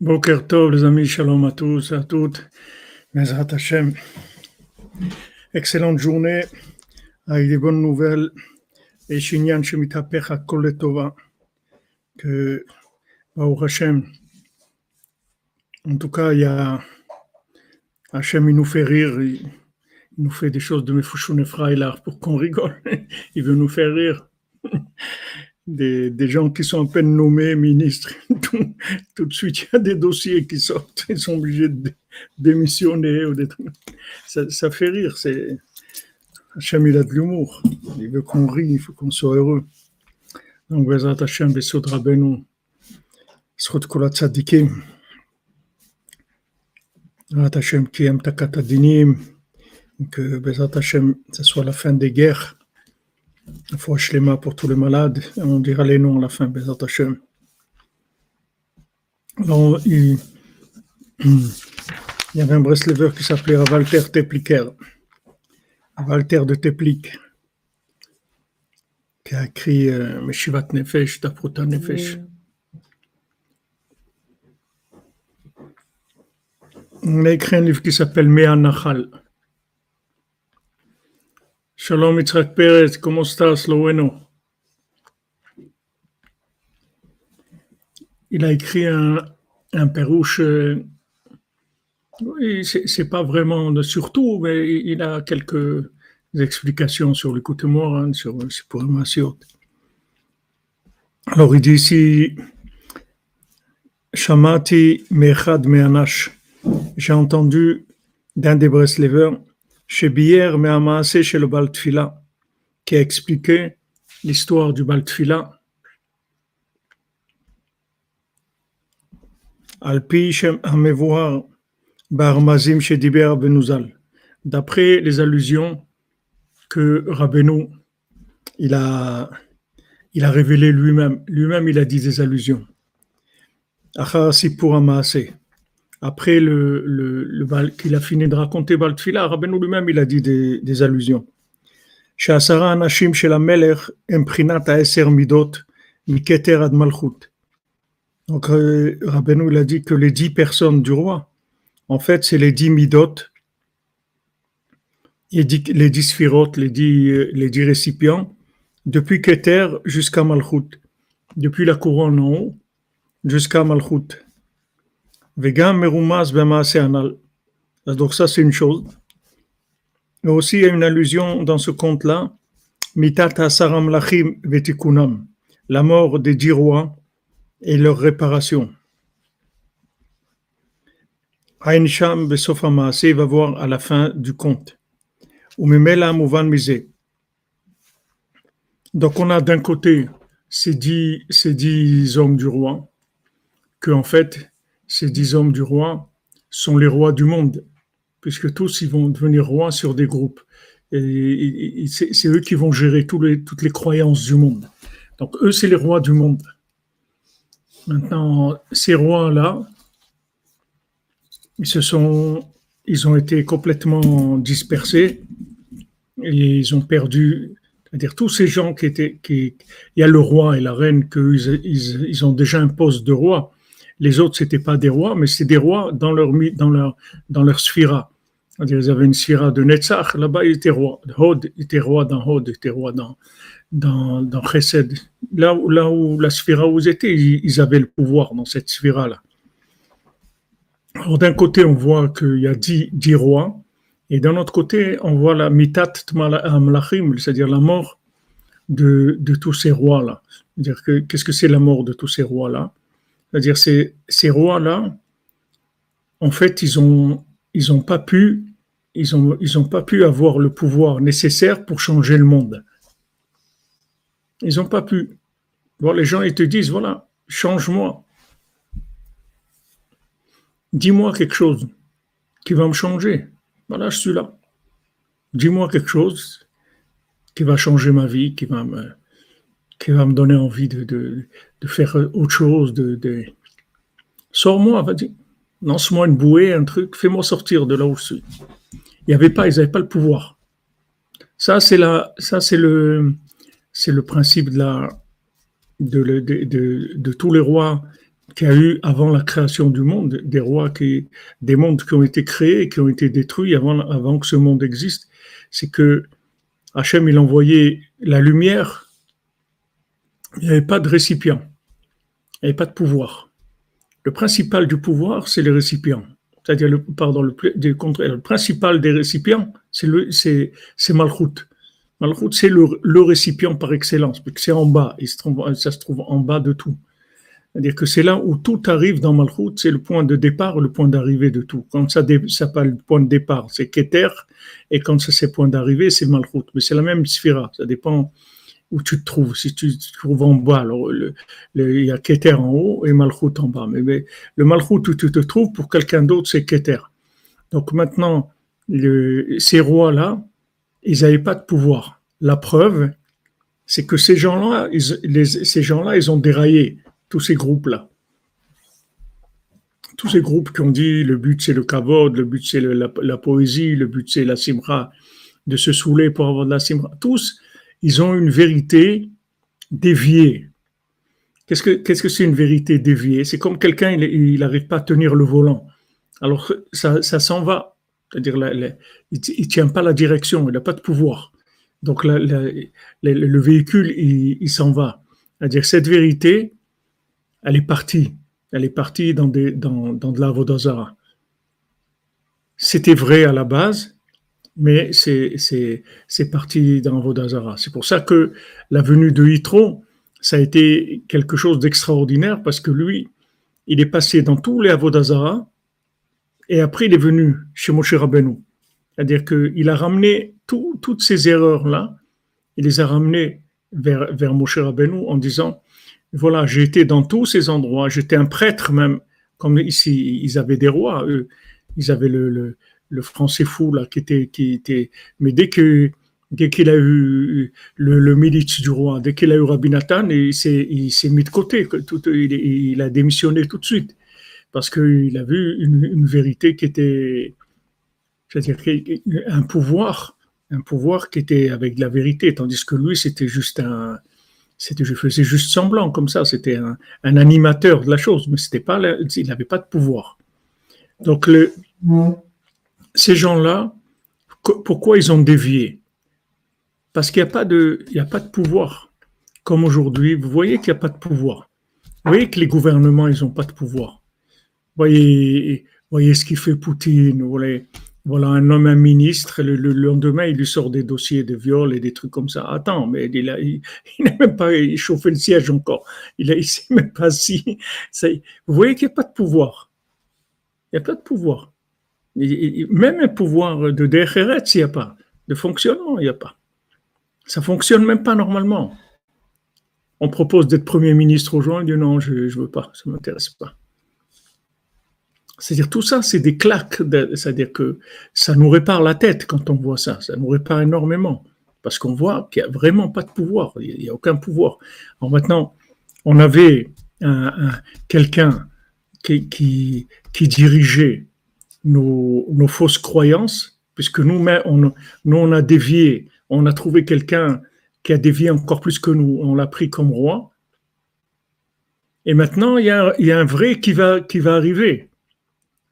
Boker Tov, les amis, shalom à tous à toutes. Mesrat Hashem. Excellente journée avec des bonnes nouvelles. Et Shinyan Shemitapech Kol Tova. Que, Baruch Hashem, en tout cas, il y a Hashem, il nous fait rire, il, nous fait des choses de Mefouchoun là pour qu'on rigole. il veut nous faire rire des, gens qui sont à peine nommés ministres. Tout, de suite, il y a des dossiers qui sortent, ils sont obligés de démissionner. Ça, fait rire. C'est Hachem, il a de l'humour. Il veut qu'on rie, il faut qu'on soit heureux. Donc, Bezat Hachem, Besod Rabbeinu, Srot Kolat Tzadikim, Bezat Hachem, qui aime Adinim, que Bezat Hachem, ce soit la fin des guerres foi Shlema pour tous les malades. On dira les noms à la fin, Bezat Hashem. Alors, il, il, y avait un Breslever qui s'appelait Walter Tepliker. Walter de Teplik, qui a écrit euh, Meshivat Nefesh, Tapruta Nefesh. On a écrit un livre qui s'appelle Mea Nachal. Shalom Yitzhak Pérez, ¿cómo estás? Lo. Il a écrit un, un perouche, c'est pas vraiment de surtout, mais il a quelques explications sur le côté hein, sur c'est pour Alors il dit ici, Shamati Mechad Meanash, j'ai entendu d'un des Breslevers chez Bier Mehamase chez le Baltfila, qui a expliqué l'histoire du Baltfila. D'après les allusions que Rabbeinu il a, il a révélé lui-même, lui-même il a dit des allusions. Achar Sipur Amase après le, le, le qu'il a fini de raconter Baltfila, Rabbeinu lui-même, il a dit des, des allusions. שעשרה אנשים של המלך הם בחינת העשר מידות מכתר עד מלכות. Donc, euh, Rabbeinu, il a dit que les dix personnes du roi, en fait, c'est les dix midot, les dix, les dix sphirotes, les dix, les dix récipients, depuis Keter jusqu'à Malchut, depuis la couronne en haut jusqu'à Malchut. Vegam merumaz anal. Donc ça c'est une chose. Mais aussi il y a une allusion dans ce conte-là, mitata saram lachim vetikunam, la mort des dix rois et leur réparation. Aïnsham besofamase va voir à la fin du conte. Umimela mouvan mise. Donc on a d'un côté ces dix, ces dix hommes du roi, que en fait ces dix hommes du roi sont les rois du monde, puisque tous ils vont devenir rois sur des groupes. Et, c'est eux qui vont gérer toutes les croyances du monde. Donc eux, c'est les rois du monde. Maintenant, ces rois-là, ils se sont, ils ont été complètement dispersés et ils ont perdu, c'est-à-dire tous ces gens qui étaient, qui, il y a le roi et la reine qu'ils ils, ils ont déjà un poste de roi, les autres, c'était pas des rois, mais c'est des rois dans leur, dans leur, dans leur sphira. Ils avaient une sphira de Netzach, là-bas, ils étaient rois. Hod était roi dans Hod, était roi dans, dans, dans Chesed. Là où, là où la sphira où ils étaient, ils, avaient le pouvoir dans cette sphira-là. Alors, d'un côté, on voit qu'il y a dix, dix rois, et d'un autre côté, on voit la mitat amlachim, c'est-à-dire la mort de, de tous ces rois-là. Qu'est-ce que c'est la mort de tous ces rois-là? C'est-à-dire ces, rois-là, en fait, ils ont, ils ont pas pu, avoir le pouvoir nécessaire pour changer le monde. Ils n'ont pas pu. Les gens, ils te disent, voilà, change-moi. Dis-moi quelque chose qui va me changer. Voilà, je suis là. Dis-moi quelque chose qui va changer ma vie, qui va me, qui va me donner envie de, faire autre chose. De, de... Sors-moi, vas-y. Lance-moi une bouée, un truc, fais-moi sortir de là où je suis. Il y avait pas, ils n'avaient pas le pouvoir. Ça, c'est la, ça, c'est le, c'est le principe de la, de, de, de, tous les rois qu'il y a eu avant la création du monde, des rois qui, des mondes qui ont été créés qui ont été détruits avant, avant que ce monde existe, c'est que Hachem, il envoyait la lumière, il n'y avait pas de récipient, il n'y avait pas de pouvoir. Le principal du pouvoir, c'est les récipients. C'est-à-dire, le, pardon, le, principal des récipients, c'est c'est, c'est Malchut. Malchut, c'est le, récipient par excellence, parce que c'est en bas, ça se trouve en bas de tout. C'est-à-dire que c'est là où tout arrive dans Malchut, c'est le point de départ, le point d'arrivée de tout. Quand ça s'appelle le point de départ, c'est Keter, et quand c'est le point d'arrivée, c'est Malchut. Mais c'est la même sphira, ça dépend où tu te trouves. Si tu te trouves en bas, alors il y a Keter en haut et Malchut en bas. Mais, le Malchut où tu te trouves, pour quelqu'un d'autre, c'est Keter. Donc maintenant, le, ces rois-là, ils n'avaient pas de pouvoir. La preuve, c'est que ces gens-là, ces gens-là, ils ont déraillé tous ces groupes-là. Tous ces groupes qui ont dit le but c'est le kavod, le but c'est la, poésie, le but c'est la simra, de se saouler pour avoir de la simra. Tous, ils ont une vérité déviée. Qu'est-ce que c'est une vérité déviée? C'est comme quelqu'un, il n'arrive pas à tenir le volant. Alors ça, s'en va. C'est-à-dire, il ne tient pas la direction, il n'a pas de pouvoir. Donc le véhicule, il, s'en va. C'est-à-dire, cette vérité, elle est partie. Elle est partie dans, dans, dans de la. C'était vrai à la base, mais c'est parti dans Vodazara. C'est pour ça que la venue de Yitro, ça a été quelque chose d'extraordinaire parce que lui, il est passé dans tous les Avodazara et après il est venu chez Moshe Rabbeinu. C'est-à-dire qu'il a ramené toutes ces erreurs-là, il les a ramenées vers, vers Moshe Rabbeinu en disant voilà, j'ai été dans tous ces endroits, j'étais un prêtre même, comme ici, ils avaient des rois, eux, ils avaient le, français fou, là, qui était, qui était, mais dès que, dès qu'il a eu le, le du roi, dès qu'il a eu Rabbi Nathan, il s'est, mis de côté, il, a démissionné tout de suite, parce qu'il a vu une, vérité qui était, c'est-à-dire un pouvoir, un pouvoir qui était avec la vérité, tandis que lui, c'était juste un, c'était, je faisais juste semblant comme ça. C'était un, animateur de la chose, mais c'était pas, il n'avait pas de pouvoir. Donc, le, ces gens-là, pourquoi ils ont dévié? Parce qu'il n'y a pas de, a pas de pouvoir. Comme aujourd'hui, vous voyez qu'il n'y a pas de pouvoir. Vous voyez que les gouvernements, ils n'ont pas de pouvoir. Vous voyez, voyez ce qu'il fait Poutine. Voilà, un homme, un ministre, le, lendemain, il lui sort des dossiers de viol et des trucs comme ça. Attends, mais il n'a il, même pas chauffé le siège encore. Il ne sait même pas si. Ça, vous voyez qu'il n'y a pas de pouvoir. Il n'y a pas de pouvoir. Même un pouvoir de DRRET, il n'y a pas. De fonctionnement, il n'y a pas. Ça fonctionne même pas normalement. On propose d'être Premier ministre aux non, je ne veux pas, ça ne m'intéresse pas. C'est-à-dire tout ça, c'est des claques. C'est-à-dire que ça nous répare la tête quand on voit ça. Ça nous répare énormément parce qu'on voit qu'il n'y a vraiment pas de pouvoir. Il n'y a aucun pouvoir. Alors maintenant, on avait un, quelqu'un qui, dirigeait nos, fausses croyances, puisque nous, on, nous, on a dévié, on a trouvé quelqu'un qui a dévié encore plus que nous, on l'a pris comme roi. Et maintenant, il y a, un vrai qui va, qui va arriver.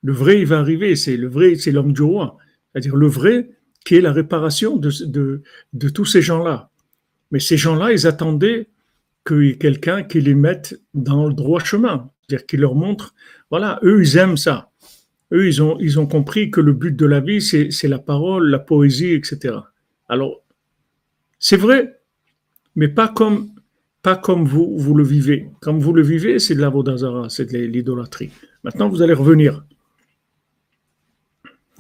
Le vrai, il va arriver. C'est le vrai, c'est l'homme du roi. C'est-à-dire le vrai qui est la réparation de, tous ces gens-là. Mais ces gens-là, ils attendaient qu'il ait quelqu'un qui les mette dans le droit chemin. C'est-à-dire qui leur montre, voilà, eux, ils aiment ça. Eux, ils ont, ils ont compris que le but de la vie, c'est la parole, la poésie, etc. Alors, c'est vrai, mais pas comme, pas comme vous, vous le vivez. Comme vous le vivez, c'est de la vodazara, c'est de l'idolâtrie. Maintenant, vous allez revenir.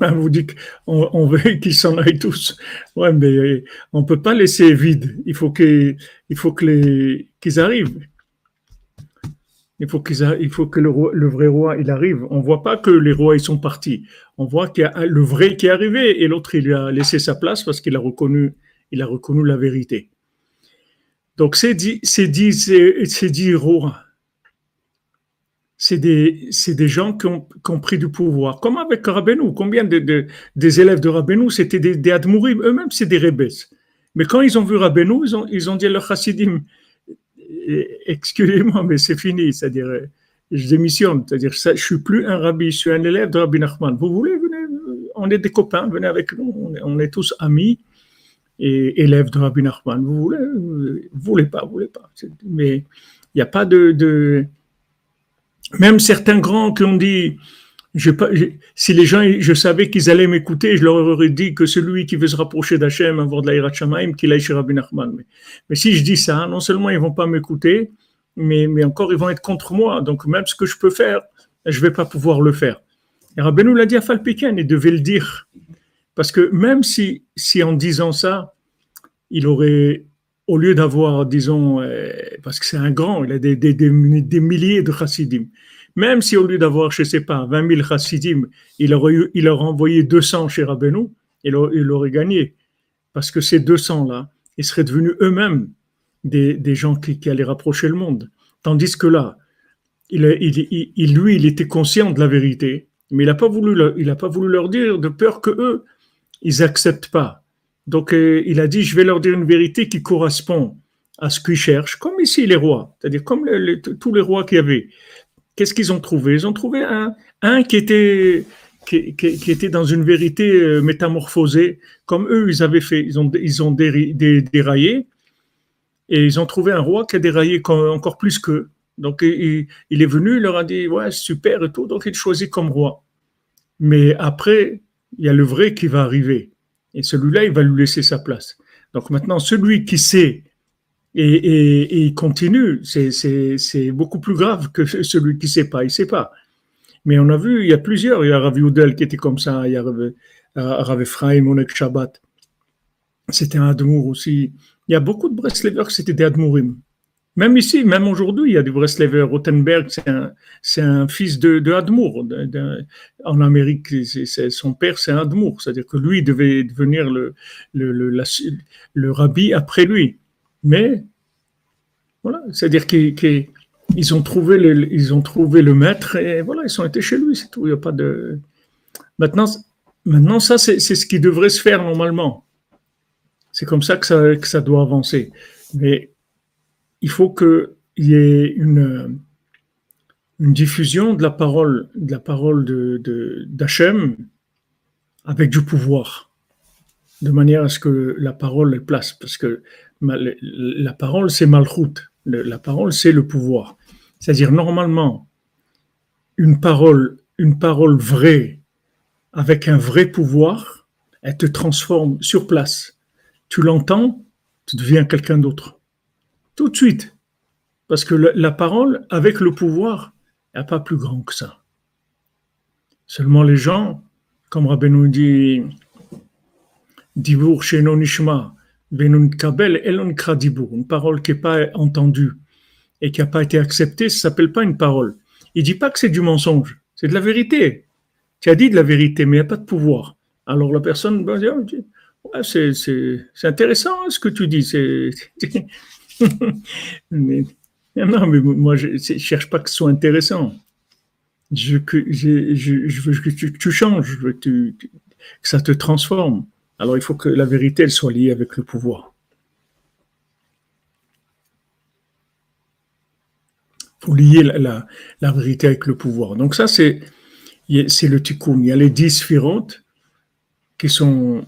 On vous dit qu'on veut qu'ils s'en aillent tous. Ouais, mais on ne peut pas laisser vide. Il faut qu'ils arrivent. Il faut, que le, vrai roi arrive. On voit pas que les rois ils sont partis. On voit qu'il y a le vrai qui est arrivé et l'autre il lui a laissé sa place parce qu'il a reconnu il a reconnu la vérité. Donc ces dix, ces dix, ces rois c'est des, gens qui ont, pris du pouvoir. Comme avec Rabbeinu. Combien de, de, des élèves de Rabbeinu, c'était des, des eux-mêmes, c'est des Rebes. Mais quand ils ont vu Rabbeinu, ils ont, ils ont dit à leur chassidim, excusez-moi, mais c'est fini. C'est-à-dire, je démissionne. C'est-à-dire, je suis plus un rabbi, je suis un élève de Rabbi Nachman. Vous voulez, venez, on est des copains, venez avec nous, on est, tous amis et élèves de Rabbi Nachman. Vous voulez, vous voulez pas, vous voulez pas. Mais il n'y a pas de, de, Même certains grands qui ont dit, si les gens, je savais qu'ils allaient m'écouter, je leur aurais dit que celui qui veut se rapprocher d'Hachem, avoir de l'Aïrat Shamaim, qu'il aille chez Rabbi Nachman. Mais, si je dis ça, non seulement ils vont pas m'écouter, mais, encore ils vont être contre moi. Donc même ce que je peux faire, je vais pas pouvoir le faire. Et Rabbeinu l'a dit à Falpiken, il devait le dire. Parce que même si, si en disant ça, il aurait, au lieu d'avoir, disons, euh, parce que c'est un grand, il a des, des milliers de chassidim, même si au lieu d'avoir, je ne sais pas, 20 000 chassidim, il aurait, il aurait envoyé 200 chez Rabbeinu, il, il aurait gagné. Parce que ces 200-là, ils seraient devenus eux-mêmes des, gens qui, allaient rapprocher le monde. Tandis que là, il, lui, il était conscient de la vérité, mais il n'a pas, voulu, leur dire de peur que eux, ils acceptent pas. Donc, euh, il a dit, je vais leur dire une vérité qui correspond à ce qu'ils cherchent, comme ici les rois, c'est-à-dire comme tous les rois qu'il y avait. Qu'est-ce qu'ils ont trouvé? Ils ont trouvé un, un qui était qui, était dans une vérité euh, métamorphosée, comme eux, ils avaient fait, ils ont, ils ont déraillé, et ils ont trouvé un roi qui a déraillé encore plus qu'eux. Donc, il, il, est venu, il leur a dit, ouais, super et tout, donc il choisit comme roi. Mais après, il y a le vrai qui va arriver. Et celui-là, il va lui laisser sa place. Donc maintenant, celui qui sait et, et continue, c'est beaucoup plus grave que celui qui ne sait pas. Il ne sait pas. Mais on a vu, il y a plusieurs. Il y a Rav Udel qui était comme ça. Il y a Rav, Rav Ephraim, Onek Shabbat. C'était un Admour aussi. Il y a beaucoup de Breslevers qui c'était des Admourim. Même ici, même aujourd'hui, il y a des Breslever. Rothenberg, c'est un, un fils de, de Admour. en Amérique, son père, c'est Admour. C'est-à-dire que lui devait devenir le, le, le rabbi après lui. Mais, voilà, c'est-à-dire qu'ils ont trouvé le, maître et voilà, ils sont été chez lui, c'est tout. Il n'y a pas de. Maintenant, maintenant ça, c'est, ce qui devrait se faire normalement. C'est comme ça que ça, doit avancer. Mais il faut qu'il y ait une, diffusion de la parole, de la de, d'Hachem avec du pouvoir, de manière à ce que la parole est place, parce que la parole c'est malchut, la parole c'est le pouvoir. C'est-à-dire normalement une parole, une parole vraie avec un vrai pouvoir, elle te transforme sur place. Tu l'entends, tu deviens quelqu'un d'autre tout de suite. Parce que la parole, avec le pouvoir, n'est pas plus grand que ça. Seulement les gens, comme Rabbeinu dit, Dibour Nishma, Une parole qui n'est pas entendue et qui n'a pas été acceptée, ça s'appelle pas une parole. Il dit pas que c'est du mensonge, c'est de la vérité. Tu as dit de la vérité, mais il n'y a pas de pouvoir. Alors la personne va dire, ouais, c'est intéressant hein, ce que tu dis, non, mais moi, je ne cherche pas que ce soit intéressant. Je, veux que tu, changes, que, ça te transforme. Alors il faut que la vérité, elle soit liée avec le pouvoir. Il faut lier la, vérité avec le pouvoir. Donc ça, c'est c'est le tikkun. Il y a les dix sphirotes qui sont,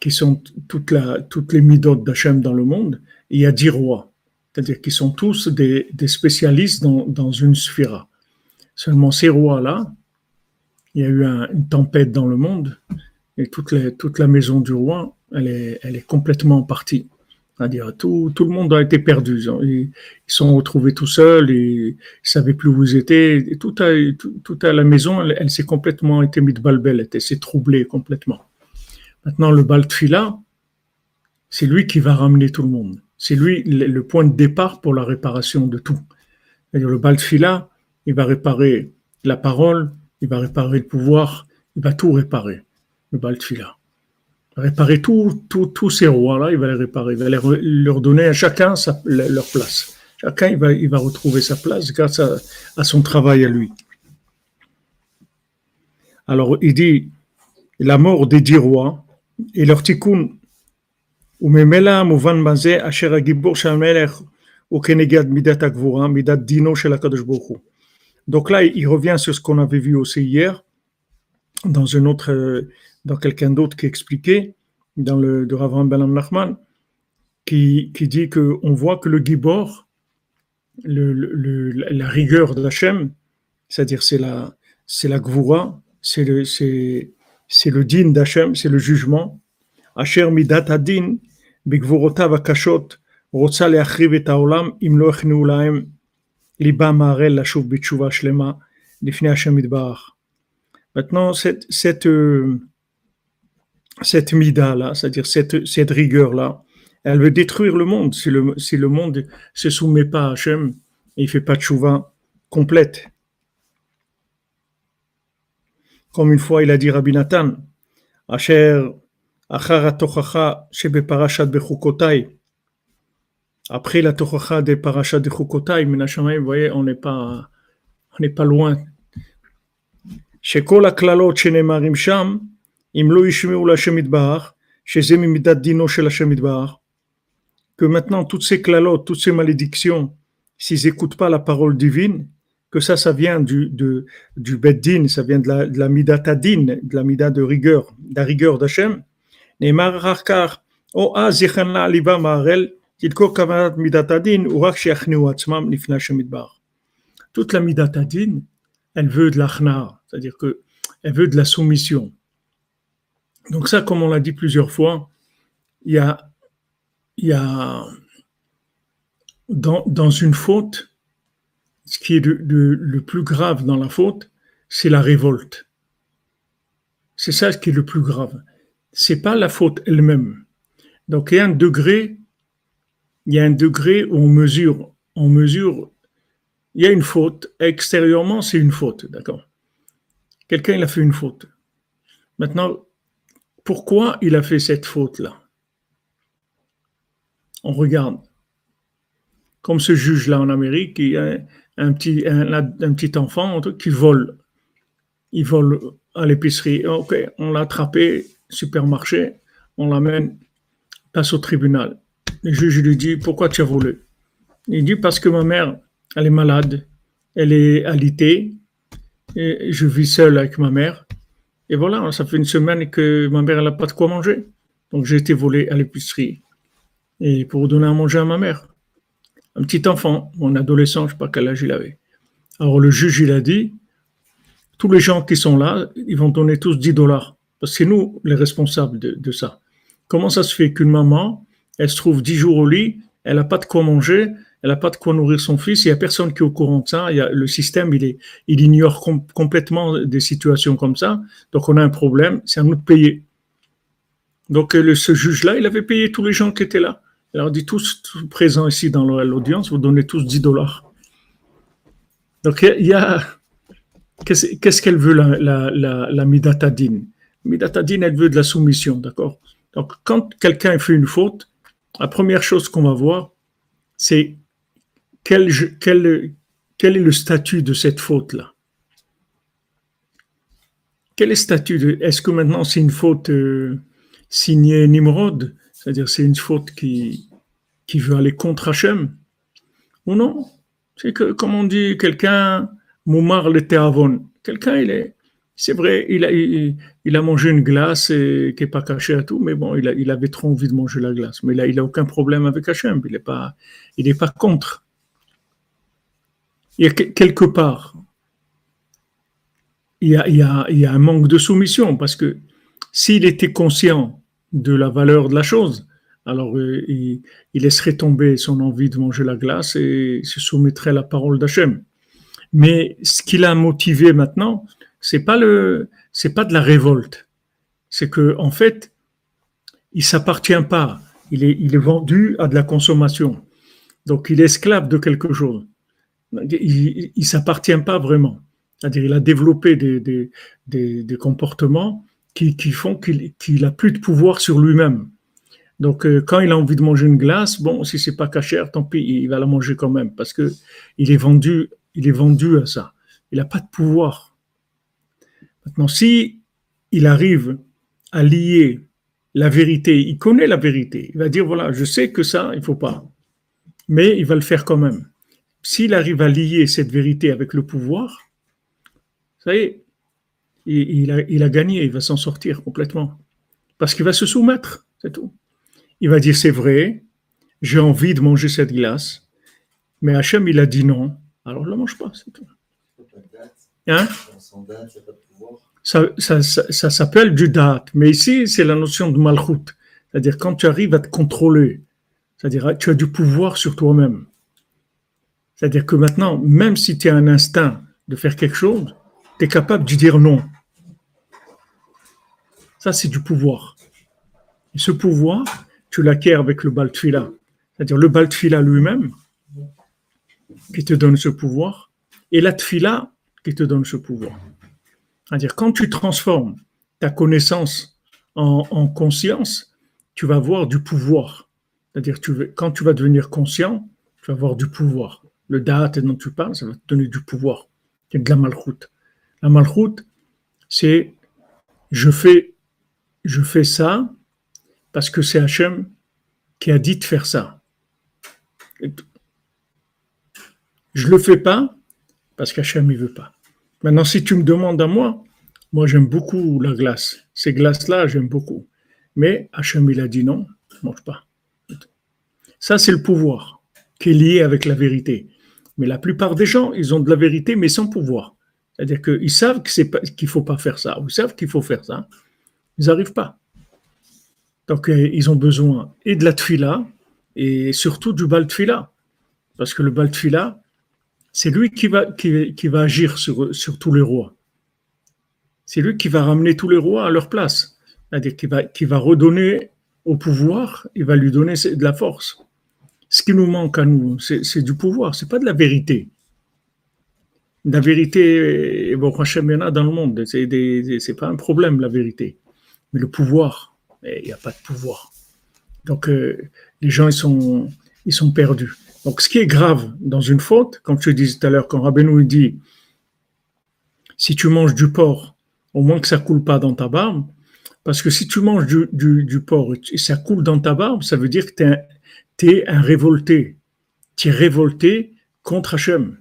qui sont toutes les midotes d'Hachem dans le monde il y a dix rois, c'est-à-dire qu'ils sont tous des, spécialistes dans, une sphira. Seulement ces rois-là, il y a eu une tempête dans le monde et toute, la maison du roi, elle est, complètement partie. C'est-à-dire tout, tout le monde a été perdu. Ils, sont retrouvés tout seuls, ils ne savaient plus où ils étaient. Tout, à, la maison, elle, s'est complètement été mise de balbelle, elle s'est troublée complètement. Maintenant, le Baltfila, c'est lui qui va ramener tout le monde. C'est lui le point de départ pour la réparation de tout. Le Baltfila, il va réparer la parole, il va réparer le pouvoir, il va tout réparer, le Baltfila. Réparer tous ces rois-là, il va les réparer, il va leur donner à chacun leur place. Chacun, il va, il va retrouver sa place grâce à, son travail à lui. Alors, il dit, la mort des dix rois et leur tikkun וממילא מובן מה זה אשר הגיבור של המלך הוא כנגד מידת הגבורה, מידת דינו של הקדוש ברוך הוא. Donc là, il revient sur ce qu'on avait vu aussi hier, dans un autre, dans quelqu'un d'autre qui expliquait, dans le de Rav Ben Nachman, qui, qui dit qu'on voit que le Gibor, le, le, la rigueur d'Hachem, c'est-à-dire c'est la, c'est la Gvura, c'est le, c'est, c'est le din d'Hachem, c'est le jugement. Asher midat adin, bigvurotav akashot, רוצה להחריב את העולם אם לא הכניעו להם ליבה מערל לשוב בתשובה שלמה לפני השם יתברך. Maintenant, cette, cette, cette mida-là, c'est-à-dire cette, cette rigueur-là, elle veut détruire le monde. Si le, si le monde se soumet pas à Hachem, il ne fait pas de chouva complète. Comme une fois, il a dit Rabbi Nathan, Asher après la Torah des parachas de Chukotai, vous voyez, on n'est pas, on n'est pas loin. Chez Kol Aklalot Shenemarim Sham, que maintenant toutes ces clalotes, toutes ces malédictions, s'ils n'écoutent pas la parole divine, que ça, ça vient du, Beddin, ça vient de la, de de la Mida de rigueur, de la rigueur d'Hachem. Toute la Mida Tadin, elle veut de l'achna, c'est-à-dire que elle veut de la soumission. Donc ça, comme on l'a dit plusieurs fois, il y a, dans, une faute, ce qui est le, plus grave dans la faute, c'est la révolte. C'est ça qui est le plus grave. C'est pas la faute elle-même. Donc il y a un degré il y a un degré où on mesure, on mesure, il y a une faute, extérieurement c'est une faute, d'accord? Quelqu'un il a fait une faute. Maintenant, pourquoi il a fait cette faute-là? On regarde. Comme ce juge-là en Amérique, il y a un petit, enfant qui vole. Il vole à l'épicerie. Ok, on l'a attrapé, supermarché, on l'amène, passe au tribunal. Le juge lui dit Pourquoi tu as volé? Il dit Parce que ma mère, elle est malade, elle est alitée, et je vis seul avec ma mère. Et voilà, ça fait une semaine que ma mère n'a pas de quoi manger. Donc j'ai été volé à l'épicerie et pour donner à manger à ma mère. Un petit enfant, mon adolescent, je ne sais pas quel âge il avait. Alors le juge, il a dit, tous les gens qui sont là, ils vont donner tous 10 dollars. Parce que c'est nous les responsables de, de, ça. Comment ça se fait qu'une maman, elle se trouve dix jours au lit, elle n'a pas de quoi manger, elle n'a pas de quoi nourrir son fils, il n'y a personne qui est au courant de ça, il le système, il, ignore complètement des situations comme ça, donc on a un problème, c'est à nous de payer. Donc le, ce juge-là, il avait payé tous les gens qui étaient là. Il leur dit tous, présents ici dans l'audience, vous donnez tous 10 dollars. Donc il y a... Qu'est-ce qu'elle veut, la, la, la, la Midatadine? Midatadine, elle veut de la soumission, d'accord? Donc quand quelqu'un fait une faute, la première chose qu'on va voir, c'est quel, est le statut de cette faute-là? Quel est le statut Est-ce que maintenant c'est une faute euh, signée Nimrod C'est-à-dire c'est une faute qui, qui veut aller contre Hachem? Ou non? C'est que, comme on dit, quelqu'un, Moumar le Théavon, quelqu'un il est c'est vrai, il a, il, a, mangé une glace qui n'est pas cachée à tout, mais bon, il, a, il, avait trop envie de manger la glace. Mais là, il n'a aucun problème avec Hachem, il n'est pas, pas contre. Il y a quelque part, il y, a, un manque de soumission, parce que s'il était conscient de la valeur de la chose, alors euh, il, laisserait tomber son envie de manger la glace et se soumettrait à la parole d'Hachem. Mais ce qui l'a motivé maintenant, c'est pas pas de la révolte. C'est que, en fait, il s'appartient pas. Il est, il est vendu à de la consommation. Donc, il est esclave de quelque chose. Il, il s'appartient pas vraiment. C'est-à-dire, il a développé des, des, des, comportements qui, qui font qu'il qu'il a plus de pouvoir sur lui-même. Donc, euh, quand il a envie de manger une glace, bon, si c'est pas cachère, tant pis, il va la manger quand même parce que il est vendu, il est vendu à ça. Il n'a pas de pouvoir. Maintenant, si il arrive à lier la vérité, il connaît la vérité, il va dire voilà, je sais que ça, il faut pas, mais il va le faire quand même. S'il arrive à lier cette vérité avec le pouvoir, ça y est, il, a, gagné, il va s'en sortir complètement. Parce qu'il va se soumettre, c'est tout. Il va dire c'est vrai, j'ai envie de manger cette glace, mais Hachem il a dit non, alors ne la mange pas, c'est tout. Hein? Ça, s'appelle du date, mais ici c'est la notion de malchut, c'est-à-dire quand tu arrives à te contrôler, c'est-à-dire tu as du pouvoir sur toi-même. C'est-à-dire que maintenant, même si tu as un instinct de faire quelque chose, tu es capable de dire non. Ça, c'est du pouvoir. Et ce pouvoir, tu l'acquiers avec le baltfila. C'est-à-dire le baltfila lui-même, qui te donne ce pouvoir, et la tfila qui te donne ce pouvoir. C'est-à-dire quand tu transformes ta connaissance en, conscience, tu vas avoir du pouvoir. C'est-à-dire quand tu vas devenir conscient, tu vas avoir du pouvoir. Le date dont tu parles, ça va te donner du pouvoir. C'est de la malchoute. La malchoute, c'est je fais, je fais ça parce que c'est Hachem qui a dit de faire ça. Je ne le fais pas parce qu'Hachem ne veut pas. Maintenant, si tu me demandes à moi, moi j'aime beaucoup la glace. Ces glaces-là, j'aime beaucoup. Mais Hachem, il a dit non, mange pas. Ça, c'est le pouvoir qui est lié avec la vérité. Mais la plupart des gens, ils ont de la vérité, mais sans pouvoir. C'est-à-dire qu'ils savent qu'il ne faut pas faire ça, ils savent qu'il faut faire ça. Ils n'arrivent pas. Donc, euh, ils ont besoin et de la tfila, et surtout du bal tfila. Parce que le bal tfila, c'est lui qui va, agir sur, tous les rois. C'est lui qui va ramener tous les rois à leur place. C'est-à-dire qu'il va, va redonner au pouvoir, il va lui donner de la force. Ce qui nous manque à nous, c'est du pouvoir, c'est pas de la vérité. La vérité, bon, il y en a dans le monde, c'est pas un problème la vérité. Mais le pouvoir, il n'y a pas de pouvoir. Donc euh, les gens ils sont, perdus. Donc ce qui est grave dans une faute, comme je disais tout à l'heure, quand Rabbeinu dit, si tu manges du porc, au moins que ça coule pas dans ta barbe, parce que si tu manges du, porc et ça coule dans ta barbe, ça veut dire que tu es, es, un révolté. Tu es révolté contre Hachem.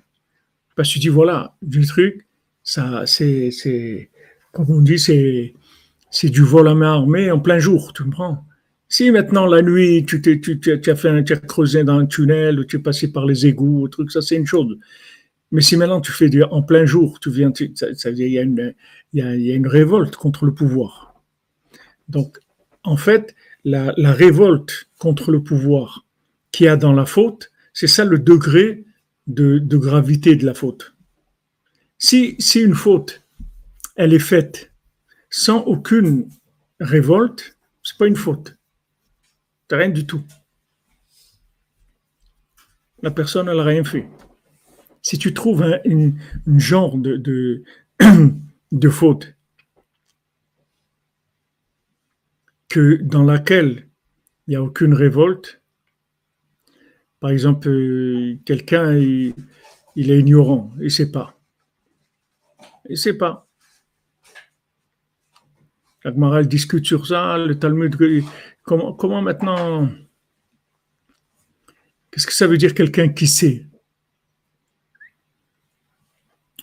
Parce que tu dis, voilà, du truc, ça, c'est, comme on dit, c'est, du vol à main armée en plein jour, tu comprends? Si maintenant la nuit, tu, tu, tu, as fait tu as creusé dans un tunnel, ou tu es passé par les égouts, truc, ça c'est une chose. Mais si maintenant tu fais en plein jour, tu viens, ça, a une, il y a, une révolte contre le pouvoir. Donc, en fait, la révolte contre le pouvoir qu'il y a dans la faute, c'est ça le degré de, gravité de la faute. Si, si une faute, elle est faite sans aucune révolte, c'est pas une faute. C'est rien du tout. La personne, elle n'a rien fait. Si tu trouves un genre de faute que dans laquelle il n'y a aucune révolte, par exemple, euh, quelqu'un, il, est ignorant, il ne sait pas. Il ne sait pas. La discute sur ça, le Talmud, comment, comment maintenant, qu'est-ce que ça veut dire quelqu'un qui sait?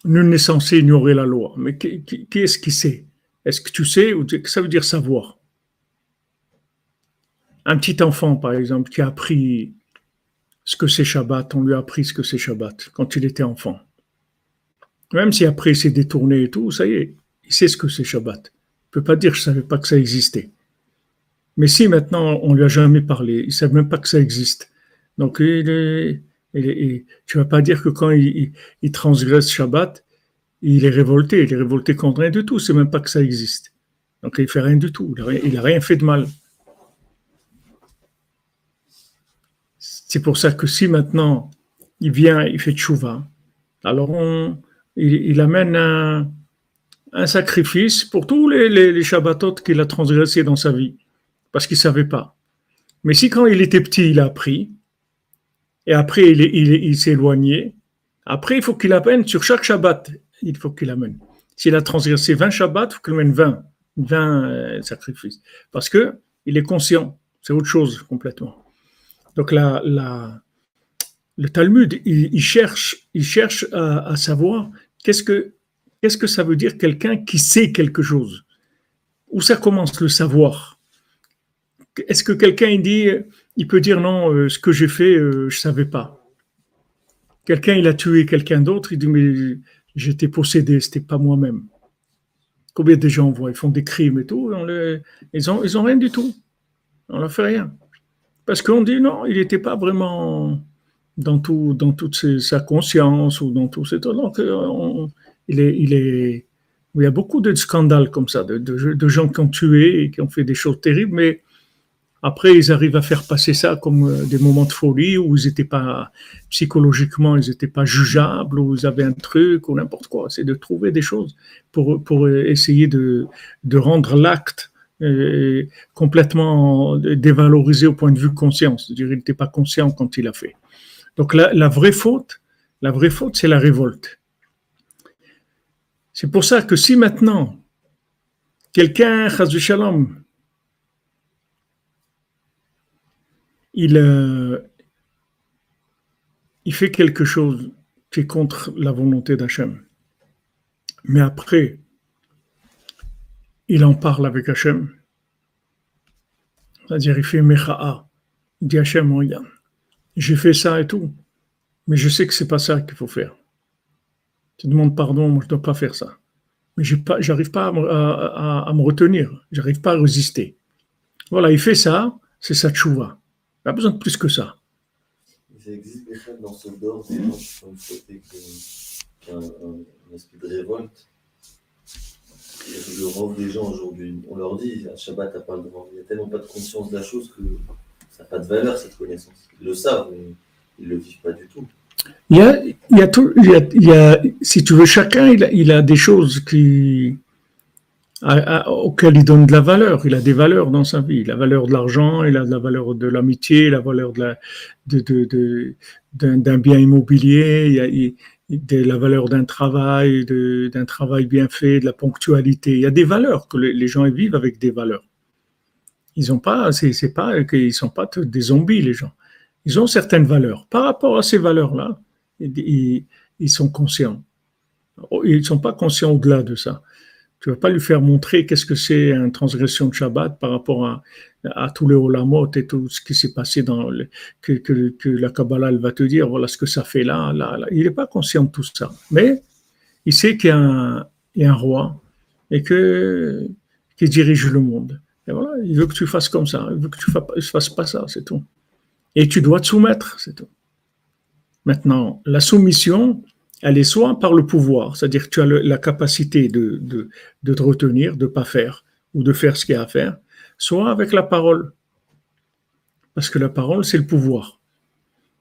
Nul n'est censé ignorer la loi, mais qui, qui, est-ce qui sait? Est-ce que tu sais ou que ça veut dire savoir? Un petit enfant, par exemple, qui a appris ce que c'est Shabbat, on lui a appris ce que c'est Shabbat quand il était enfant. Même si après il s'est détourné et tout, ça y est, il sait ce que c'est Shabbat peut pas dire je savais pas que ça existait. Mais si maintenant on lui a jamais parlé, il sait même pas que ça existe. Donc il est, tu vas pas dire que quand il, transgresse Shabbat, il est révolté. Il est révolté contre rien du tout. C'est même pas que ça existe. Donc il fait rien du tout. Il a rien, fait de mal. C'est pour ça que si maintenant il vient, il fait tchouva, alors il amène un, sacrifice pour tous les, les, Shabbatot qu'il a transgressés dans sa vie, parce qu'il ne savait pas. Mais si quand il était petit, il a appris, et après il s'est éloigné, après il faut qu'il amène sur chaque Shabbat, il faut qu'il amène. S'il a transgressé 20 Shabbats, il faut qu'il amène 20, 20 euh, sacrifices. Parce que il est conscient, c'est autre chose complètement. Donc le Talmud, il, cherche, à, savoir qu'est-ce que, ça veut dire quelqu'un qui sait quelque chose. Où ça commence le savoir? Est-ce que quelqu'un dit, il peut dire non, euh, ce que j'ai fait, euh, je savais pas. Quelqu'un il a tué quelqu'un d'autre, il dit mais j'étais possédé, c'était pas moi-même. Combien de gens voient, ils font des crimes et tout, ils ont, ils ont rien du tout. On leur fait rien. Parce qu'on dit non, il n'était pas vraiment dans, tout, dans toute sa conscience ou dans tout Donc, euh, il, est, il, est, il y a beaucoup de scandales comme ça, de, de, gens qui ont tué et qui ont fait des choses terribles, mais après, ils arrivent à faire passer ça comme euh, des moments de folie où ils n'étaient pas psychologiquement, ils n'étaient pas jugeables, où ils avaient un truc ou n'importe quoi. C'est de trouver des choses pour, pour essayer de, de rendre l'acte euh, complètement dévalorisé au point de vue conscience. C'est-à-dire, il n'était pas conscient quand il a fait. Donc, la, la vraie faute, la vraie faute, c'est la révolte. C'est pour ça que si maintenant quelqu'un, il, euh, il fait quelque chose qui est contre la volonté d'Hachem. Mais après, il en parle avec Hachem. C'est-à-dire, il fait Mecha'a. Il dit Hachem, regarde, j'ai fait ça et tout, mais je sais que c'est pas ça qu'il faut faire. Tu demandes pardon, moi je ne dois pas faire ça. Mais je n'arrive pas, à, me retenir, j'arrive pas à résister. Voilà, il fait ça, c'est sa tchouva. Il a besoin de plus que ça. Il existe dans ce esprit de révolte. Le rôle des gens aujourd'hui, on leur dit à Shabbat, t'as pas le droit. Il n'y a tellement pas de conscience de la chose que ça n'a pas de valeur cette connaissance. Ils le savent, mais ils ne le vivent pas du tout. Il y a, il y a, tout, il y a, il y a si tu veux, chacun, il a, il des choses qui, auquel il donne de la valeur. Il a des valeurs dans sa vie. La valeur de l'argent, il a de la valeur de l'amitié, la valeur de la, de, d'un, bien immobilier, il, a, de la valeur d'un travail, d'un travail bien fait, de la ponctualité. Il y a des valeurs que les, gens vivent avec des valeurs. Ils ont pas, c'est, pas qu'ils sont pas des zombies les gens. Ils ont certaines valeurs. Par rapport à ces valeurs-là, ils, ils sont conscients. Ils ne sont pas conscients au-delà de ça. Tu vas pas lui faire montrer qu'est-ce que c'est une transgression de Shabbat par rapport à, tous les olamot et tout ce qui s'est passé dans que, la Kabbalah elle va te dire, voilà ce que ça fait là, là. Il n'est pas conscient de tout ça. Mais il sait qu'il y, a un roi et que, qui dirige le monde. Et voilà, il veut que tu fasses comme ça, il veut que tu ne fasses pas ça, c'est tout. Et tu dois te soumettre, c'est tout. Maintenant, la soumission, elle est soit par le pouvoir, c'est-à-dire que tu as la capacité de, de, te retenir, de ne pas faire, ou de faire ce qu'il y a à faire, soit avec la parole. Parce que la parole, c'est le pouvoir.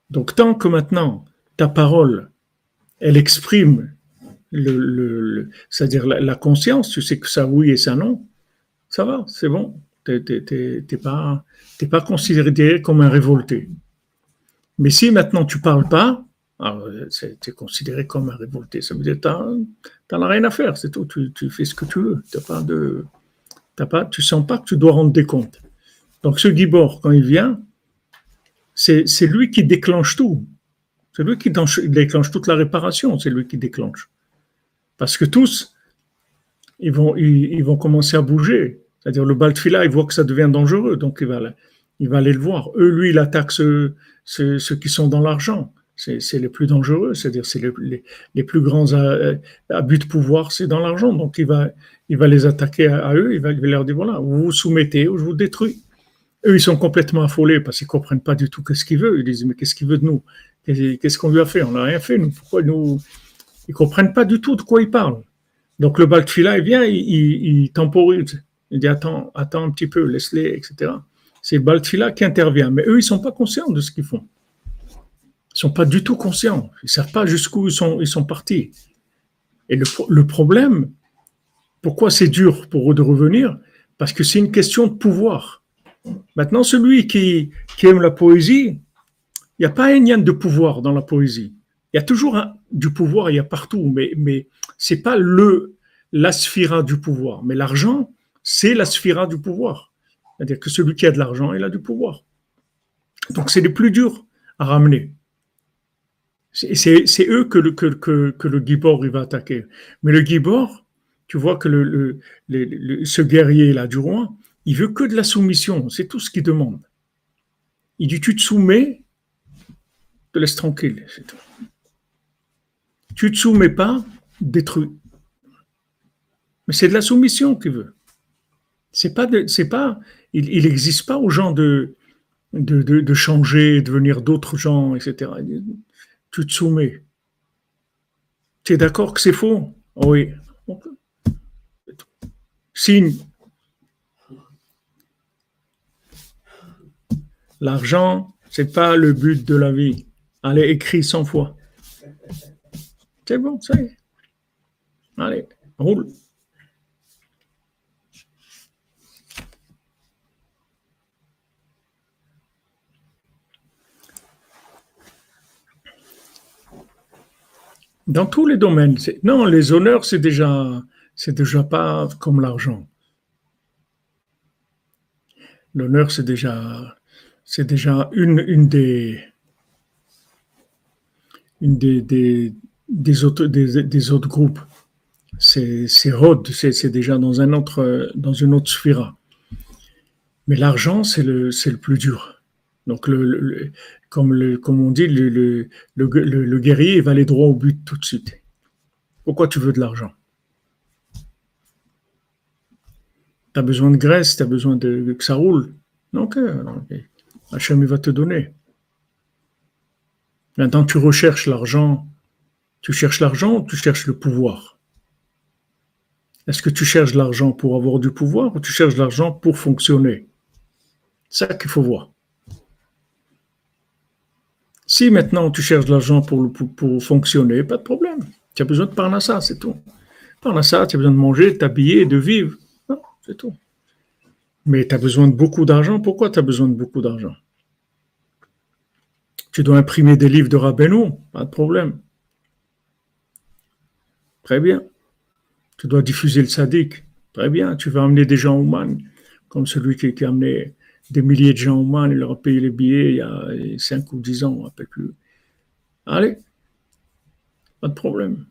Donc tant que maintenant, ta parole, elle exprime le, c'est-à-dire la, conscience, tu sais que ça oui et ça non, ça va, c'est bon. Tu n'es pas, pas considéré comme un révolté. Mais si maintenant tu parles pas, c'est considéré comme un révolté. Ça veut dire tu n'as rien à faire, c'est tout. Tu, fais ce que tu veux. As pas de, as pas, tu sens pas que tu dois rendre des comptes. Donc ce Gibor, quand il vient, c'est lui qui déclenche tout. C'est lui qui déclenche toute la réparation, c'est lui qui déclenche. Parce que tous, ils vont, ils, vont commencer à bouger. C'est-à-dire le Baltfila, il voit que ça devient dangereux, donc il va, il va aller le voir. Eux, lui, il attaque ceux qui sont dans l'argent c'est les plus dangereux, c'est-à-dire c'est les, plus grands abus de pouvoir, c'est dans l'argent. Donc il va, les attaquer à, eux, il va, leur dire voilà, vous vous soumettez ou je vous détruis. Eux, ils sont complètement affolés parce qu'ils comprennent pas du tout ce qu'il veut. Ils disent mais qu'est-ce qu'il veut de nous? Qu'est-ce qu'on lui a fait? On n'a rien fait. Nous. Pourquoi nous Ils comprennent pas du tout de quoi il parle. Donc le Baltfila, il vient, il, temporise. Il dit attends, attends un petit peu, laisse-les, etc. C'est le Baltfila qui intervient. Mais eux, ils sont pas conscients de ce qu'ils font. Ils sont pas du tout conscients. Ils savent pas jusqu'où ils sont, ils sont partis. Et le, le problème, pourquoi c'est dur pour eux de revenir? Parce que c'est une question de pouvoir. Maintenant, celui qui, qui aime la poésie, il n'y a pas un de pouvoir dans la poésie. Il y a toujours du pouvoir, il y a partout, mais, mais ce n'est pas le, la sphira du pouvoir. Mais l'argent, c'est la sphira du pouvoir. C'est-à-dire que celui qui a de l'argent, il a du pouvoir. Donc c'est le plus dur à ramener. C'est eux que le, que, que, Gibor va attaquer. Mais le Gibor, tu vois que ce guerrier-là du roi, il veut que de la soumission. C'est tout ce qu'il demande. Il dit Tu te soumets, te laisse tranquille. C'est tout. Tu te soumets pas, détruis. Mais c'est de la soumission qu'il veut. C'est pas, c'est pas, il n'existe pas aux gens de, de, de, de changer, de devenir d'autres gens, etc. Tu te soumets. Tu es d'accord que c'est faux? Oui. Signe. L'argent, c'est pas le but de la vie. Allez, écris 100 fois. C'est bon, ça y est. Allez, roule. Dans tous les domaines. Non, les honneurs, c'est déjà, c'est déjà pas comme l'argent. L'honneur, c'est déjà, c'est déjà une, une des, une des, des, autres, des, des, autres groupes. C'est, c'est c'est, déjà dans un autre, dans une autre sphère. Mais l'argent, c'est le, c'est le plus dur. Donc, comme, on dit, le, guerrier va aller droit au but tout de suite. Pourquoi tu veux de l'argent? Tu as besoin de graisse, tu as besoin de, que ça roule. Donc, okay. Hachem va te donner. Maintenant, tu recherches l'argent. Tu cherches l'argent ou tu cherches le pouvoir? Est-ce que tu cherches l'argent pour avoir du pouvoir ou tu cherches l'argent pour fonctionner? C'est ça qu'il faut voir. Si maintenant tu cherches de l'argent pour, pour, fonctionner, pas de problème. Tu as besoin de Parnassa, c'est tout. Parnassa, tu as besoin de manger, de t'habiller, de vivre. c'est tout. Mais tu as besoin de beaucoup d'argent. Pourquoi tu as besoin de beaucoup d'argent? Tu dois imprimer des livres de Rabbeinu, pas de problème. Très bien. Tu dois diffuser le sadique. Très bien. Tu vas amener des gens au man, comme celui qui, qui a amené des milliers de gens au moins, il leur a payé les billets il y a 5 ou 10 ans, on ne rappelle plus. Allez, pas de problème.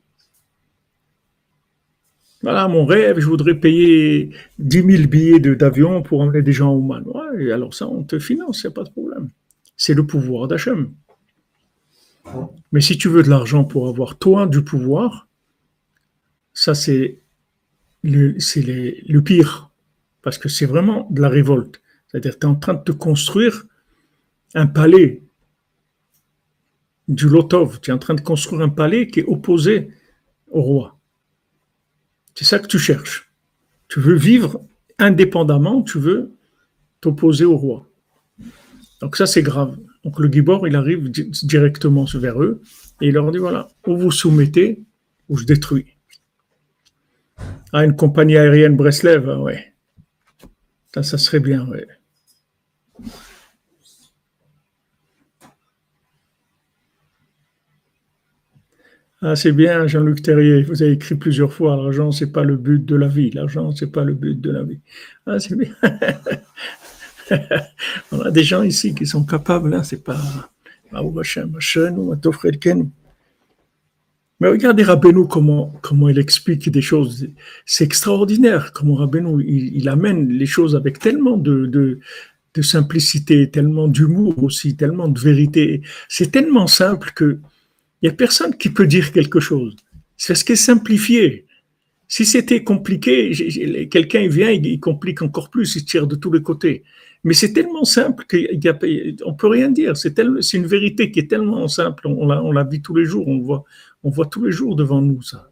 Voilà, mon rêve, je voudrais payer 10 000 billets d'avion pour emmener des gens au Man. Ouais, alors ça, on te finance, il n'y a pas de problème. C'est le pouvoir d'Hachem. Mais si tu veux de l'argent pour avoir toi du pouvoir, ça c'est le pire, parce que c'est vraiment de la révolte. C'est-à-dire, tu es en train de te construire un palais du Lotov. Tu es en train de construire un palais qui est opposé au roi. C'est ça que tu cherches. Tu veux vivre indépendamment, tu veux t'opposer au roi. Donc ça, c'est grave. Donc le Gibor, il arrive directement vers eux et il leur dit, voilà, ou vous soumettez, ou je détruis. Ah, une compagnie aérienne Breslev, ouais. Ça, ça serait bien, ouais. Ah, c'est bien, Jean-Luc Terrier. Vous avez écrit plusieurs fois l'argent, c'est pas le but de la vie. L'argent, c'est pas le but de la vie. Ah, c'est bien. On a des gens ici qui sont capables, hein, c'est pas. Mais regardez Rabbeinu comment, comment il explique des choses. C'est extraordinaire comment Rabbeinu il, amène les choses avec tellement de, de simplicité, tellement d'humour aussi, tellement de vérité. C'est tellement simple que il n'y a personne qui peut dire quelque chose. C'est ce qui est simplifié. Si c'était compliqué, quelqu'un vient, il complique encore plus, il tire de tous les côtés. Mais c'est tellement simple qu'on ne peut rien dire. C'est une vérité qui est tellement simple. On la, vit tous les jours. On voit, voit tous les jours devant nous ça.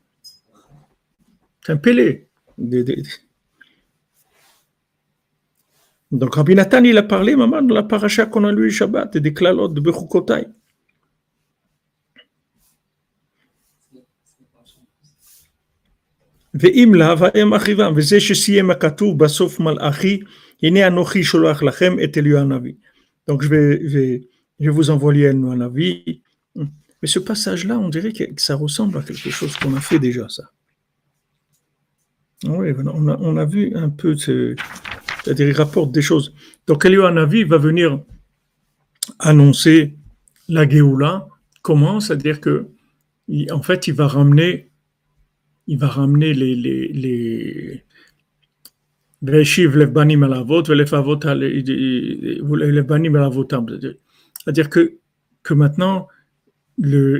C'est un pélé. Donc Rabbi Nathan, il a parlé, maman, de la paracha qu'on a lu Shabbat et des klalot de Bechukotai. ואם לה, והם אחיותם, וזה שסיים הכתוב בסוף מלאכי, הנה אנוכי שולח לכם את אליהו הנביא. Donc je vais, je vais, je vais vous envoyer un Navi. Mais ce passage-là, on dirait que ça ressemble à quelque chose qu'on a fait déjà, ça. Oui, on a, on a vu un peu ce, c'est-à-dire il rapporte des choses. Donc Eliyahu va venir annoncer la Géoula. Comment? C'est-à-dire que, en fait, il va ramener, il va ramener les, les, les c'est-à-dire que, que maintenant, le,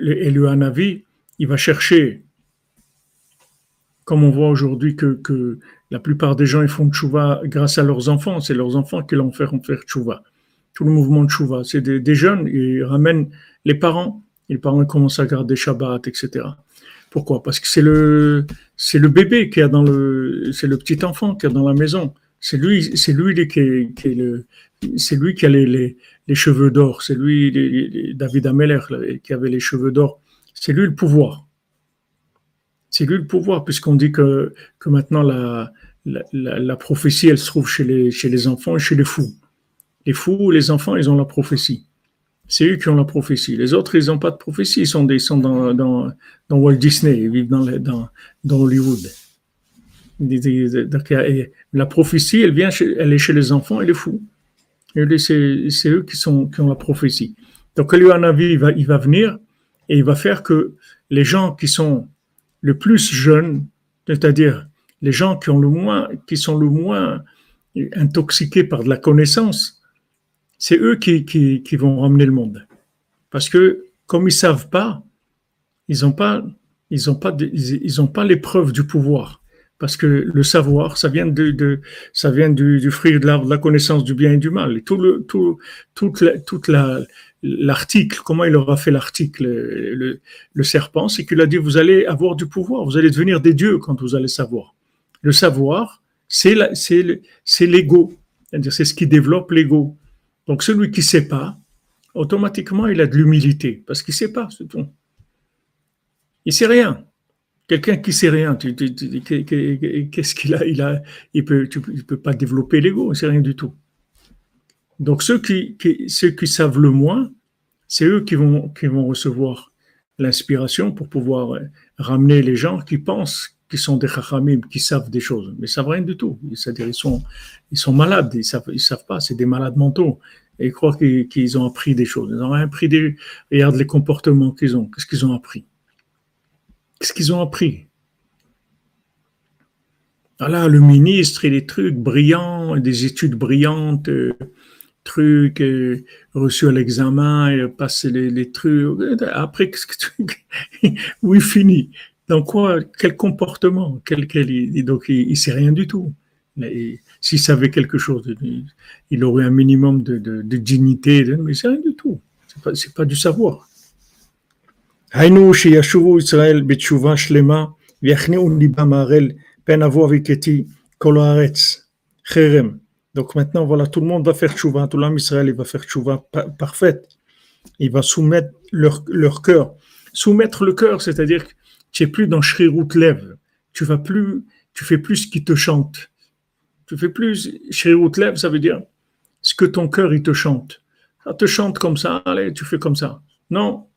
il va chercher, comme on voit aujourd'hui que la plupart des gens ils font tchouva grâce à leurs enfants, c'est leurs enfants qui l'ont fait faire tchouva. Tout le mouvement tchouva, c'est des, jeunes, ils ramènent les parents, les parents commencent à garder Shabbat, etc. Pourquoi? Parce que c'est le, c'est le bébé qui a dans le, c'est le petit enfant qui a dans la maison. C'est lui, c'est lui qui, est, le, c'est lui qui a les, les, cheveux d'or. C'est lui, David Ameller, qui avait les cheveux d'or. C'est lui le pouvoir. C'est lui le pouvoir, puisqu'on dit que, que maintenant la, la, la, prophétie, elle se trouve chez les, chez les enfants et chez les fous. Les fous, les enfants, ils ont la prophétie. C'est eux qui ont la prophétie. Les autres, ils n'ont pas de prophétie. Ils sont, des, sont dans, dans, dans, Walt Disney, ils vivent dans, dans, dans Hollywood. La prophétie, elle, vient elle est chez les enfants et les fous. C'est eux qui, sont, qui ont la prophétie. Donc, Elianavi, il va, il va venir et il va faire que les gens qui sont le plus jeunes, c'est-à-dire les gens qui, ont le moins, qui sont le moins intoxiqués par de la connaissance, c'est eux qui, vont ramener le monde. Parce que comme ils savent pas, ils n'ont pas, ils ont pas, ont pas l'épreuve du pouvoir. Parce que le savoir, ça vient de, de ça vient du, du fruit de l'arbre de la connaissance du bien et du mal. Et tout le, tout, toute la, toute la, l'article, comment il aura fait l'article, le, le, serpent, c'est qu'il a dit, vous allez avoir du pouvoir, vous allez devenir des dieux quand vous allez savoir. Le savoir, c'est l'ego, c'est-à-dire c'est ce qui développe l'ego. Donc celui qui sait pas, automatiquement il a de l'humilité, parce qu'il sait pas, c'est tout. Il sait rien. Quelqu'un qui sait rien, qu'est-ce qu'il a Il a, il peut, peut pas développer l'ego, il sait rien du tout. Donc ceux qui, savent le moins, c'est eux qui vont, recevoir l'inspiration pour pouvoir ramener les gens qui pensent qui sont des chachamim, qui savent des choses, mais ils savent rien du tout. C'est-à-dire ils sont, malades, ils savent, savent pas, c'est des malades mentaux. Et ils croient qu'ils ont appris des choses. Ils n'ont rien appris des. Regarde les comportements qu'ils ont. Qu'est-ce qu'ils ont appris? Qu'est-ce qu'ils ont appris? Voilà, le ministre et les trucs brillants, des études brillantes, euh, trucs euh, reçus à l'examen, et passer les, trucs. Après, qu'est-ce que oui, fini dans quoi, quel comportement, quel, quel, donc il, ne sait rien du tout. S'il savait quelque chose, il, aurait un minimum de, de, de dignité, mais c'est rien du tout. C'est pas, pas du savoir. Donc maintenant, voilà, tout le monde va faire tchouva, tout l'homme Israël va faire tchouva parfaite. Il va soumettre leur, cœur. Soumettre le cœur, c'est-à-dire tu es plus dans Shrirut Lev. Tu vas plus, tu fais plus ce qui te chante. Tu fais plus Shrirut Lev, ça veut dire ce que ton cœur il te chante. Ça te chante comme ça, allez, tu fais comme ça. Non,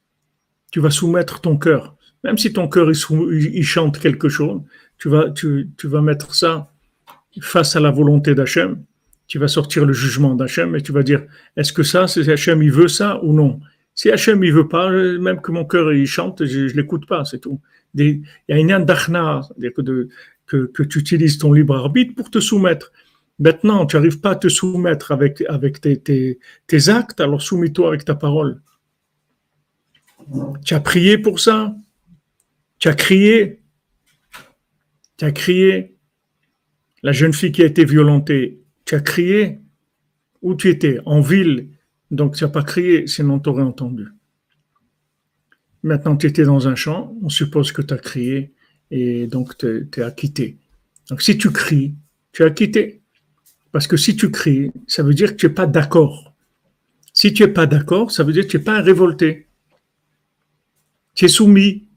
tu vas soumettre ton cœur. Même si ton cœur il, chante quelque chose, tu vas, mettre ça face à la volonté d'Hachem. Tu vas sortir le jugement d'Hachem et tu vas dire est-ce que ça, c'est Hachem, il veut ça ou non? Si Hachem, il veut pas, même que mon cœur il chante, je, je l'écoute pas, c'est tout il y a une d'achna, que, que, que tu utilises ton libre arbitre pour te soumettre. Maintenant, tu n'arrives pas à te soumettre avec, tes, tes, tes actes, alors soumis-toi avec ta parole. Tu as prié pour ça? Tu as crié? Tu as crié? La jeune fille qui a été violentée, tu as crié? Où tu étais En ville. Donc tu n'as pas crié, sinon tu aurais entendu. Maintenant, tu étais dans un champ, on suppose que tu as crié et donc tu es acquitté. Donc si tu cries, tu es acquitté. Parce que si tu cries, ça veut dire que tu n'es pas d'accord. Si tu n'es pas d'accord, ça veut dire que tu n'es pas révolté. Tu es soumis.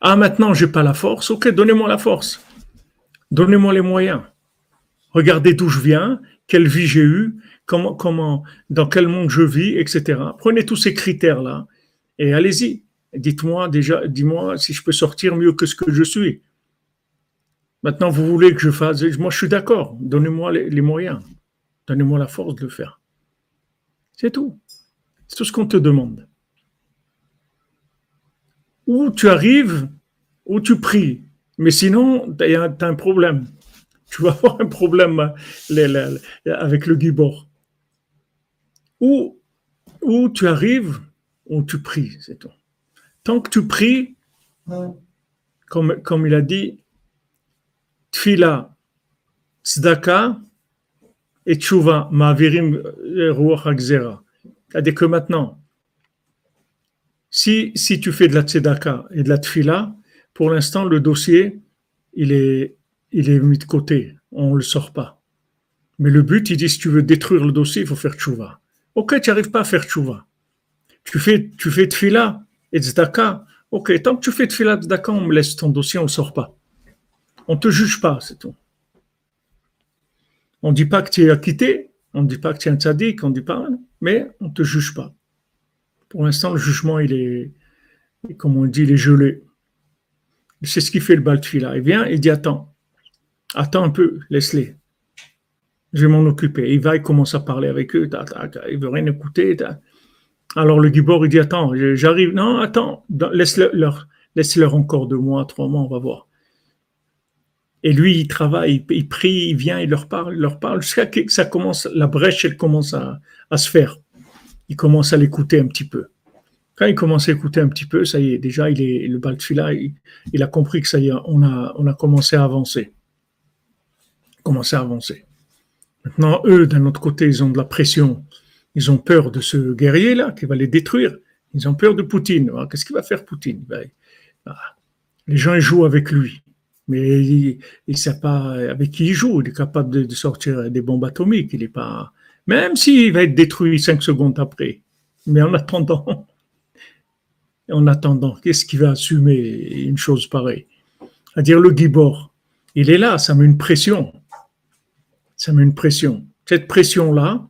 Ah, maintenant, je n'ai pas la force. Ok, donnez-moi la force. Donnez-moi les moyens. Regardez d'où je viens, quelle vie j'ai eue, comment, comment, dans quel monde je vis, etc. Prenez tous ces critères-là et allez-y. Dites-moi déjà, dis-moi si je peux sortir mieux que ce que je suis. Maintenant, vous voulez que je fasse, moi je suis d'accord, donnez-moi les, moyens, donnez-moi la force de le faire. C'est tout. C'est tout ce qu'on te demande. Ou tu arrives, ou tu pries. Mais sinon, tu as, un problème. Tu vas avoir un problème avec le gibor. Ou, ou tu arrives, ou tu pries, c'est tout. Tant que tu pries, comme, comme il a dit, tfila, tzedaka et tchouva, ma'avirim ruach C'est-à-dire que maintenant, si, si tu fais de la tzedaka et de la tfila, pour l'instant, le dossier, il est, il est mis de côté. On ne le sort pas. Mais le but, il dit, si tu veux détruire le dossier, il faut faire tchouva. Ok, tu n'arrives pas à faire tchouva. Tu fais, tu fais tfila et tzedaka. Ok, tant que tu fais tfila et tzedaka, on me laisse ton dossier, on ne sort pas. On ne te juge pas, c'est tout. On ne dit pas que tu es acquitté, on ne dit pas que tu es un tzaddik, on ne dit pas, mais on ne te juge pas. Pour l'instant, le jugement, il est, comme on dit, il gelé. C'est ce qui fait le Baltfila. Il vient, il dit Attends, attends un peu, laisse-les. Je vais m'en occuper. Il va, il commence à parler avec eux. il veut rien écouter. Alors le Gibor, il dit Attends, j'arrive. Non, attends, laisse-leur laisse -leur encore deux mois, trois mois, on va voir. Et lui, il travaille, il, prie, il vient, il leur parle, il leur parle, jusqu'à que ça commence, la brèche, elle commence à se faire. Il commence à l'écouter un petit peu. Quand il commence à écouter un petit peu, ça y est, déjà, il est, le Baltfila, il, il a compris que ça y est, on a, on a commencé à avancer. Commencé à avancer. Maintenant, eux, d'un autre côté, ils ont de la pression. Ils ont peur de ce guerrier-là qui va les détruire. Ils ont peur de Poutine. Ah, qu'est-ce qu'il va faire, Poutine? Ben, ah, Les gens ils jouent avec lui. Mais il ne sait pas avec qui il joue. Il est capable de, de sortir des bombes atomiques. Il est pas. Même s'il va être détruit cinq secondes après. Mais en attendant, en attendant, qu'est-ce qui va assumer une chose pareille? À dire le Gibor, il est là, ça met une pression. Ça met une pression. Cette pression-là,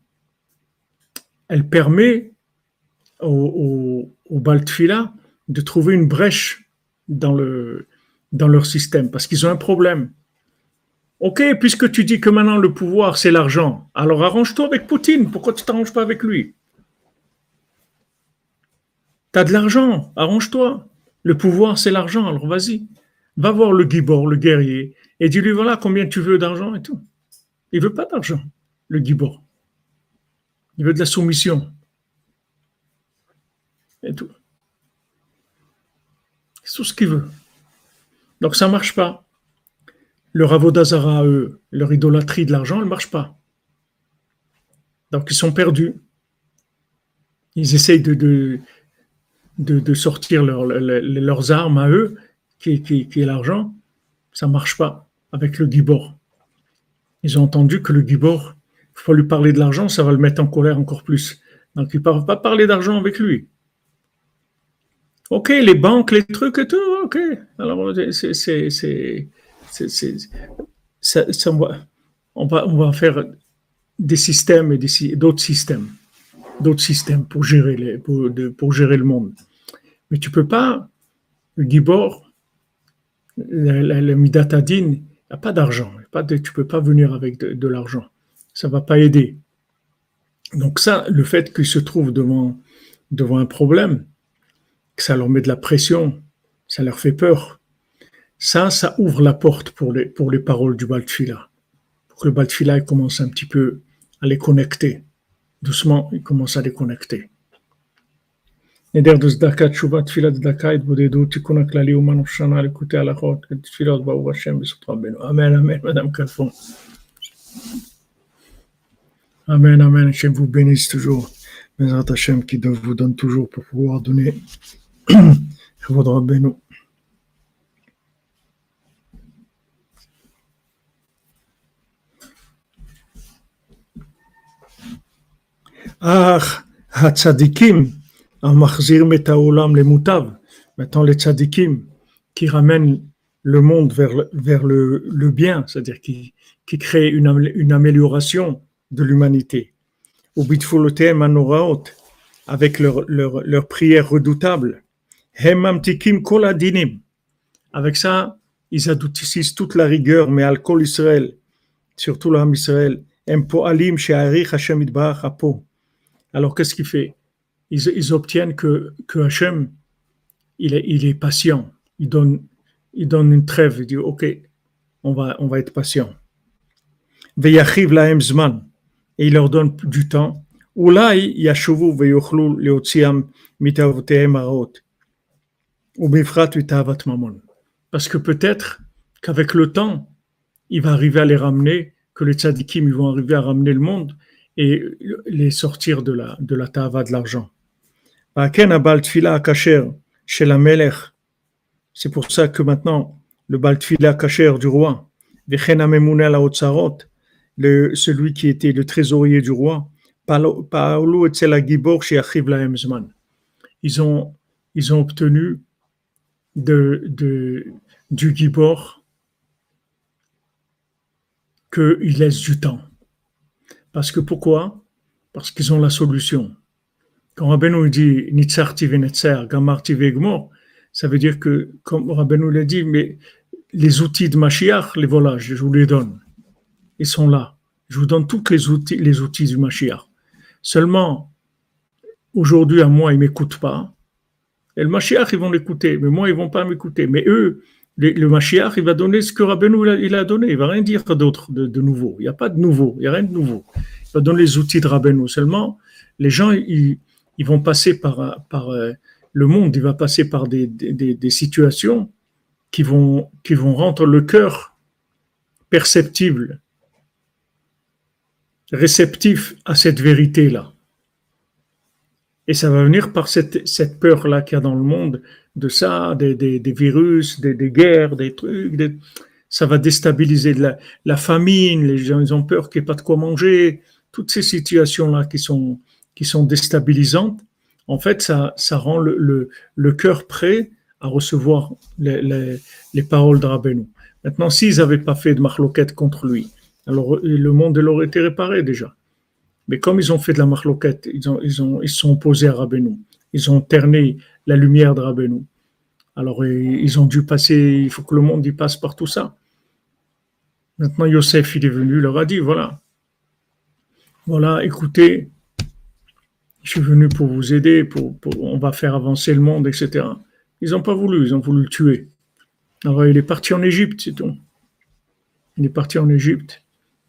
elle permet au, au, Baltfila de trouver une brèche dans leur système, parce qu'ils ont un problème. Ok, puisque tu dis que maintenant le pouvoir c'est l'argent, alors arrange-toi avec Poutine. Pourquoi tu t'arranges pas avec lui? T'as de l'argent, arrange-toi. Le pouvoir, c'est l'argent, alors vas-y. Va voir le Gibor, le guerrier, et dis-lui voilà combien tu veux d'argent et tout. Il veut pas d'argent, le Gibor. Il veut de la soumission. Et tout. C'est tout ce qu'il veut. Donc ça marche pas. Le Ravodazara, eux, leur idolâtrie de l'argent, elle marche pas. Donc ils sont perdus. Ils essayent de, de, sortir leurs armes à eux, qui, est l'argent, ça marche pas avec le Gibor. Ils ont entendu que le Gibor, il faut lui parler de l'argent, ça va le mettre en colère encore plus. Donc ils ne peuvent pas parler d'argent avec lui. Ok, les banques, les trucs et tout, ok. Alors, c'est, on, va, faire des systèmes et d'autres systèmes d'autres systèmes pour gérer, le monde. Mais tu peux pas, le Gibor, le, le, Midatadin, il n'y a pas d'argent. Tu ne peux pas venir avec de, l'argent. Ça ne va pas aider. Donc ça, le fait qu'ils se trouvent devant un problème, que ça leur met de la pression, ça leur fait peur, ça, ça ouvre la porte pour les, pour les paroles du Baltfila. Pour que le Baltfila commence un petit peu à les connecter doucement, il commence à déconnecter. נדר דצדקה, תשובה, תפילת צדקה, התבודדות, תיקון הכללי אומן ושנה, ליקוטי הלכות, תפילות ברוך השם בזכות רבנו. אמן, אמן, madame Calfon. Amen, amen, Hachem vous bénisse toujours. Bezrat Hachem qui vous donne toujours pour pouvoir donner. Kavod Rabbeinu. Ah, Hatzadikim, Amachzir Metaolam les Moutav. Maintenant, les tzadikim qui ramènent le monde vers, vers le, le bien, c'est-à-dire qui, qui créent une, une amélioration de l'humanité. Au Bitfolotem Anoraot, avec leur, leur, leur prière redoutable. Hemamtikim Koladinim. Avec ça, ils adoutissent toute la rigueur, mais Al-Kol Israël, surtout l'âme Israël. Empoalim She'arich Hashem Idbarach Apo alors qu'est-ce qu'il fait? Ils, obtiennent que, Hachem, il est, patient. Il donne, il donne une trêve. Il dit, OK, on va, on va être patient. Veyachiv lahem zman. Et il leur donne du temps. Ulai yashuvu veyochlu leotziam utavat mamon. Parce que peut-être qu'avec le temps, il va arriver à les ramener, que les tzadikim vont arriver à ramener le monde et les sortir de la, de la tava de l'argent. C'est pour ça que maintenant, le baltfila kacher du roi, le, celui qui était le trésorier du roi, ils ont, ils ont obtenu de, du Gibor qu'il laisse du temps. Parce que pourquoi? Parce qu'ils ont la solution. Quand Rabbeinu dit Nitzarti venetzer, Gamarti vegmor, ça veut dire que, comme Rabbeinu l'a dit, mais les outils de Mashiach, les volages, je vous les donne. Ils sont là. Je vous donne tous les outils, les outils du Mashiach. Seulement, aujourd'hui, à moi, ils ne m'écoutent pas. Et le Mashiach, ils vont l'écouter, mais moi, ils ne vont pas m'écouter. Mais eux, le Mashiach, il va donner ce que Rabbeinu il a, donné. Il va rien dire d'autre, de, nouveau. Il n'y a pas de nouveau. Il n'y a rien de nouveau. Il va donner les outils de Rabbeinu. Seulement, les gens, ils, vont passer par, par euh, le monde, il va passer par des, situations qui vont, qui vont rendre le cœur perceptible, réceptif à cette vérité-là. Et ça va venir par cette, cette peur-là qu'il y a dans le monde de ça, des, des, virus, des, des, guerres, des trucs. ça va déstabiliser la, la, famine, les gens ils ont peur qu'il n'y ait pas de quoi manger. Toutes ces situations-là qui sont, qui sont déstabilisantes, en fait, ça, ça rend le, le, le cœur prêt à recevoir les, les, les paroles de Rabbeinu. Maintenant, s'ils n'avaient pas fait de marloquette contre lui, alors le monde leur aurait été réparé déjà. Mais comme ils ont fait de la marloquette, ils, ont, ils, ont, ils sont opposés à Rabbeinu. Ils ont terné la lumière de Rabbeinu. Alors ils ont dû passer, il faut que le monde y passe par tout ça. Maintenant, Yosef, il est venu, il leur a dit, voilà, voilà, écoutez, je suis venu pour vous aider, pour, on va faire avancer le monde, etc. Ils n'ont pas voulu, ils ont voulu le tuer. Alors il est parti en Égypte, c'est tout. Il est parti en Égypte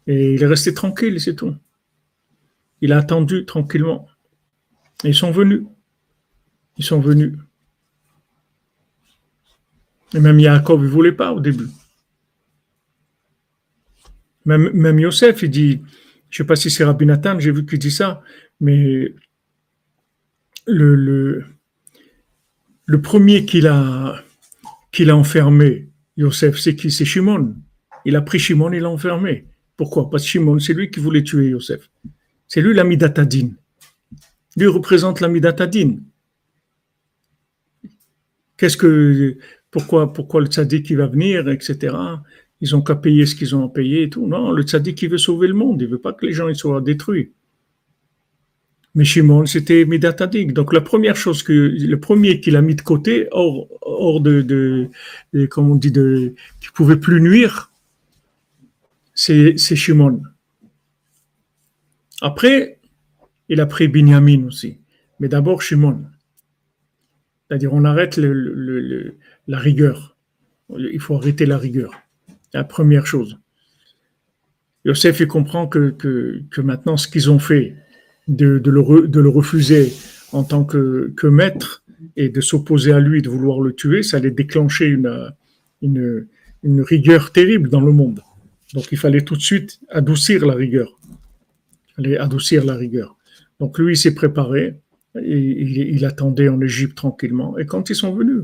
et il est resté tranquille, c'est tout. Il a attendu tranquillement. Et ils sont venus. Ils sont venus. Et même Yaakov, il ne voulait pas au début. Même, même Yosef, il dit, je ne sais pas si c'est Rabbi Nathan, j'ai vu qu'il dit ça, mais le premier qu'il a, qu'il a enfermé, Yosef, c'est qui? C'est Shimon. Il a pris Shimon et l'a enfermé. Pourquoi? Parce que Shimon, c'est lui qui voulait tuer Yosef. C'est lui l'ami d'Atadine. Lui représente l'ami d'Atadine. Qu'est-ce que, pourquoi, pourquoi le tzaddik qui va venir, etc. Ils ont qu'à payer ce qu'ils ont à payer et tout. Non, le tzaddik qui veut sauver le monde, il veut pas que les gens soient détruits. Mais Shimon, c'était Midatadik. Donc la première chose que, le premier qu'il a mis de côté, hors, hors de, de, comme on dit, de, qui pouvait plus nuire, c'est, c'est Shimon. Après, il a pris Binyamin aussi. Mais d'abord Shimon. C'est-à-dire, on arrête la rigueur. Il faut arrêter la rigueur. La première chose. Yosef, il comprend que, maintenant, ce qu'ils ont fait, de, le, refuser en tant que, maître et de s'opposer à lui, de vouloir le tuer, ça allait déclencher une, une, une, rigueur terrible dans le monde. Donc, il fallait tout de suite adoucir la rigueur. Il adoucir la rigueur. Donc, lui, il s'est préparé il, attendait en Égypte tranquillement. Et quand ils sont venus,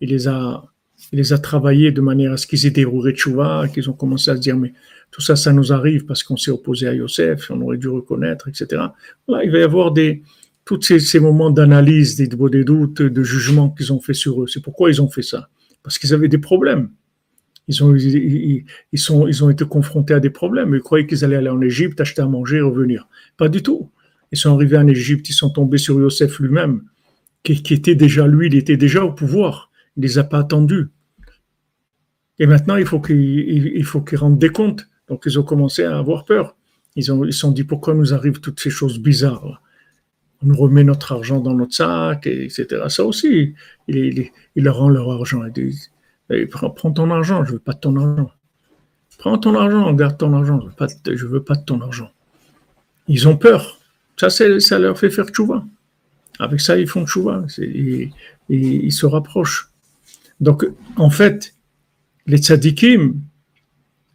il les a, les a travaillés de manière à ce qu'ils aient déroulé de qu'ils ont commencé à se dire, mais tout ça, ça nous arrive parce qu'on s'est opposé à Yosef, on aurait dû reconnaître, etc. Il va y avoir des, tous ces, moments d'analyse, des, des doutes, de jugement qu'ils ont fait sur eux. C'est pourquoi ils ont fait ça. Parce qu'ils avaient des problèmes. Ils ont, ils, sont, ils ont été confrontés à des problèmes. Ils croyaient qu'ils allaient aller en Égypte, acheter à manger et revenir. Pas du tout. Ils sont arrivés en Égypte, ils sont tombés sur Yosef lui-même, qui, était déjà lui, il était déjà au pouvoir. Il les a pas attendus. Et maintenant, il faut qu'ils rendent des comptes. Donc, ils ont commencé à avoir peur. Ils ont, ils sont dit pourquoi nous arrivent toutes ces choses bizarres. on nous remet notre argent dans notre sac, etc. Ça aussi, il, leur rend leur argent. Il dit, eh, prends, ton argent, je veux pas de ton argent. Prends ton argent, garde ton argent, je veux veux pas de ton argent. Ils ont peur. Ça, ça leur fait faire tchouva. Avec ça, ils font tchouva. Ils se rapprochent. Donc, en fait, les tzadikim,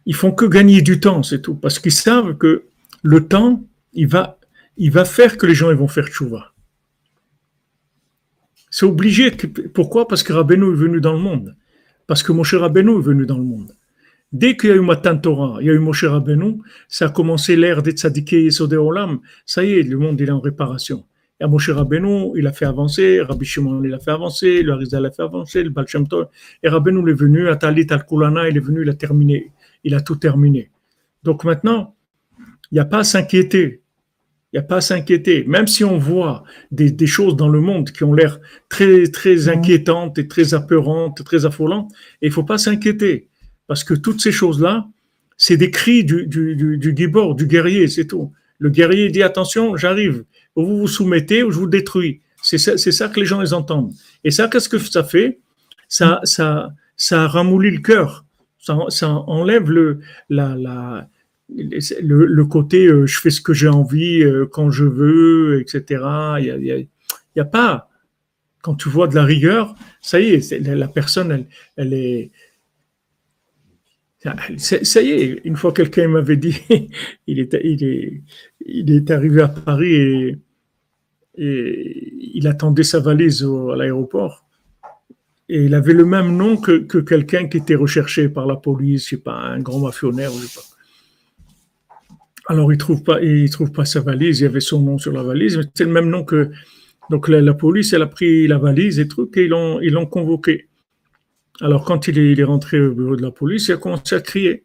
ils font que gagner du temps, c'est tout. Parce qu'ils savent que le temps, il va, faire que les gens vont faire tchouva. C'est obligé. pourquoi? Parce que Rabbeinu est venu dans le monde. Parce que Moshe Rabbeinu est venu dans le monde. Dès qu'il y a eu Matan Torah, il y a eu Moshe Rabbeinu, ça a commencé l'ère des tzadikés Yesodé Olam. Ça y est, le monde est en réparation. Et Moshe Rabbeinu, il a fait avancer, Rabbi Shimon, il a fait avancer, le Harizal a fait avancer, le Baal Shem Tov. Et Rabbeinu est venu, Atalit Al-Kulana, il est venu, il a terminé. Il a tout terminé. Donc maintenant, il n'y a pas à s'inquiéter. Il n'y a pas à s'inquiéter. Même si on voit des, choses dans le monde qui ont l'air très, très mhm. inquiétantes et très apeurantes, très affolantes, il ne faut pas s'inquiéter. Parce que toutes ces choses-là, c'est des cris du, du, du, du du guerrier, c'est tout. Le guerrier dit attention, j'arrive. Vous vous soumettez ou je vous détruis. C'est ça, ça que les gens les entendent. Et ça, qu'est-ce que ça fait? Ça, ça, ça ramollit le cœur. Ça, ça enlève le, la, la, le, côté euh, je fais ce que j'ai envie euh, quand je veux, etc. Il n'y a, a, pas. Quand tu vois de la rigueur, ça y est, la personne, elle, elle est. Ça y est, une fois quelqu'un m'avait dit, il est, arrivé à Paris et, il attendait sa valise à l'aéroport. Et il avait le même nom que, que quelqu'un qui était recherché par la police, je sais pas, un grand mafionnaire. Alors, il trouve pas, il trouve pas sa valise. Il y avait son nom sur la valise, mais c'est le même nom que. Donc, la, police, elle a pris la valise et trucs et ils l'ont, ils l'ont convoqué. Alors, quand il est, rentré au bureau de la police, il a commencé à crier.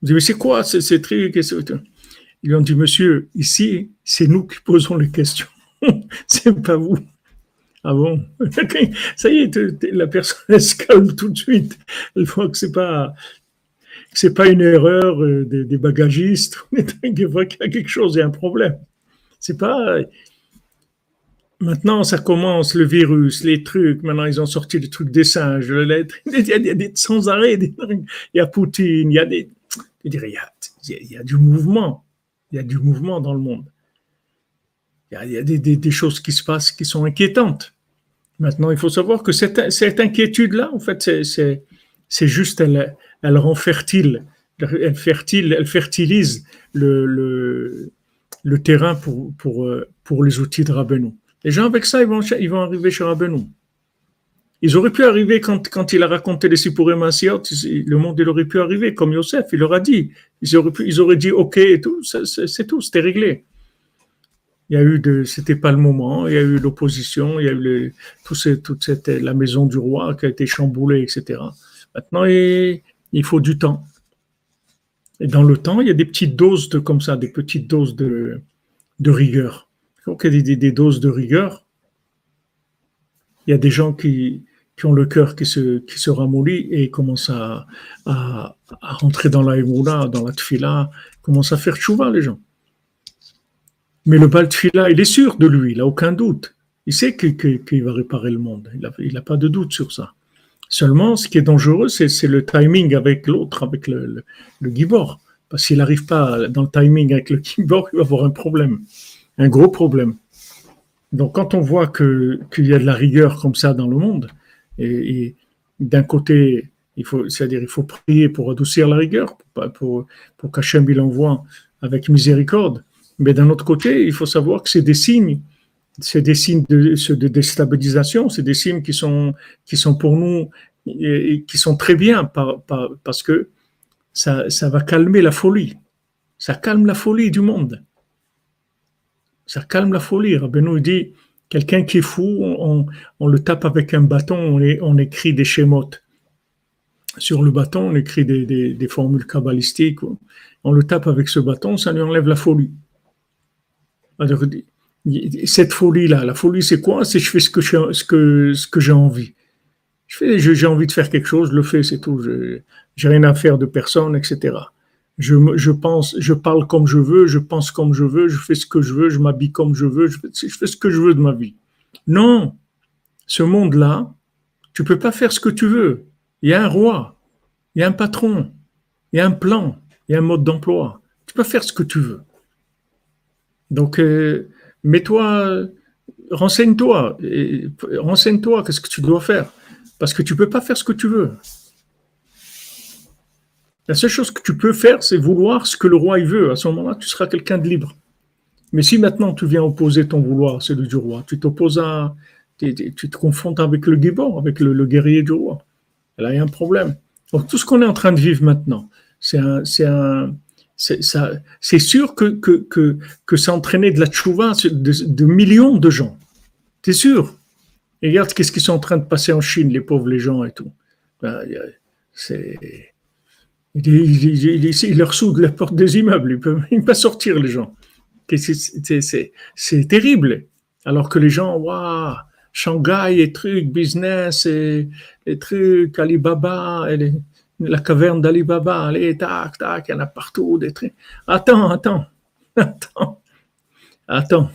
Il dit, mais c'est quoi ces, ces Ils lui ont dit, monsieur, ici, c'est nous qui posons les questions. c'est pas vous. Ah bon? Ça y est, la personne se calme tout de suite. Elle voit que c'est pas, pas une erreur euh, des, bagagistes, il voit qu'il y a quelque chose, il y a un problème. C'est pas. Maintenant, ça commence, le virus, les trucs. Maintenant, ils ont sorti les trucs des singes. Il y a, des, sans arrêt, il y a Poutine, il y a des. il y a, du mouvement. Il y a du mouvement dans le monde. Il y a, des, choses qui se passent qui sont inquiétantes. Maintenant, il faut savoir que cette, cette inquiétude-là, en fait, c'est juste elle, elle rend fertile, elle, fertile, elle fertilise le, le, le terrain pour, pour, euh, pour les outils de Rabbeinu. Les gens avec ça, ils vont, ils vont arriver chez Rabbeinu. Ils auraient pu arriver quand, quand il a raconté les Sipurim le monde il aurait pu arriver, comme Yosef, il leur a dit. Ils auraient, pu, ils auraient dit OK et tout, c'est tout, c'était réglé. Il y a eu de, c'était pas le moment, il y a eu l'opposition, il y a eu le, tout toute cette, la maison du roi qui a été chamboulée, etc. Maintenant, il, il faut du temps. Et dans le temps, il y a des petites doses de comme ça, des petites doses de, de rigueur. Il y a des, doses de rigueur. Il y a des gens qui, ont le cœur qui se, qui ramollit et commencent à, à, à rentrer dans la émoula, dans la tfila, commencent à faire chouva, les gens. Mais le bal tfila, il est sûr de lui, il n'a aucun doute. Il sait qu'il va réparer le monde. Il n'a pas de doute sur ça. Seulement, ce qui est dangereux, c'est le timing avec l'autre, avec le, le, gibor. Parce qu'il n'arrive pas dans le timing avec le gibor, il va avoir un problème, un gros problème. Donc, quand on voit qu'il y a de la rigueur comme ça dans le monde, et, d'un côté, il faut, c'est-à-dire, il faut prier pour adoucir la rigueur, pour, pour, pour qu'Hachem il envoie avec miséricorde. Mais d'un autre côté, il faut savoir que c'est des signes c'est des signes de, de déstabilisation, c'est des signes qui sont, qui sont pour nous et, qui sont très bien par, parce que ça, ça va calmer la folie. Ça calme la folie du monde. Ça calme la folie. Rabbeinu dit, quelqu'un qui est fou, on, le tape avec un bâton, on, on écrit des schémotes. Sur le bâton, on écrit des, formules kabbalistiques. On le tape avec ce bâton, ça lui enlève la folie. Cette folie-là, la folie, c'est quoi? C'est je fais ce que, j'ai envie. J'ai envie de faire quelque chose, je le fais, c'est tout. Je n'ai rien à faire de personne, etc. je, pense, je parle comme je veux, je pense comme je veux, je fais ce que je veux, je m'habille comme je veux, je fais, je fais, ce que je veux de ma vie. Non, ce monde-là, tu peux pas faire ce que tu veux. Il y a un roi, il y a un patron, il y a un plan, il y a un mode d'emploi. Tu peux faire ce que tu veux. Donc, euh, mets-toi, renseigne-toi, renseigne-toi, qu'est-ce que tu dois faire. Parce que tu peux pas faire ce que tu veux. La seule chose que tu peux faire, c'est vouloir ce que le roi veut. À ce moment-là, tu seras quelqu'un de libre. Mais si maintenant tu viens opposer ton vouloir à celui du roi, tu t'opposes à, tu, te confrontes avec le guébor, avec le, guerrier du roi. Là, il y a un problème. Donc tout ce qu'on est en train de vivre maintenant, c'est sûr que, que, que, que ça a entraîné de la tchouva de, millions de gens. C'est sûr? regarde qu'est-ce qu'ils sont en train de passer en Chine, les pauvres les gens et tout. Ben, c'est, ils, leur soudent la porte des immeubles, ils ne peuvent pas sortir les gens. C'est terrible. Alors que les gens, waouh, Shanghai et trucs, business et, et trucs, Alibaba, et la caverne d'Alibaba, allez, tac, tac, il y en a partout des trucs. Attends, attends, attends, attends.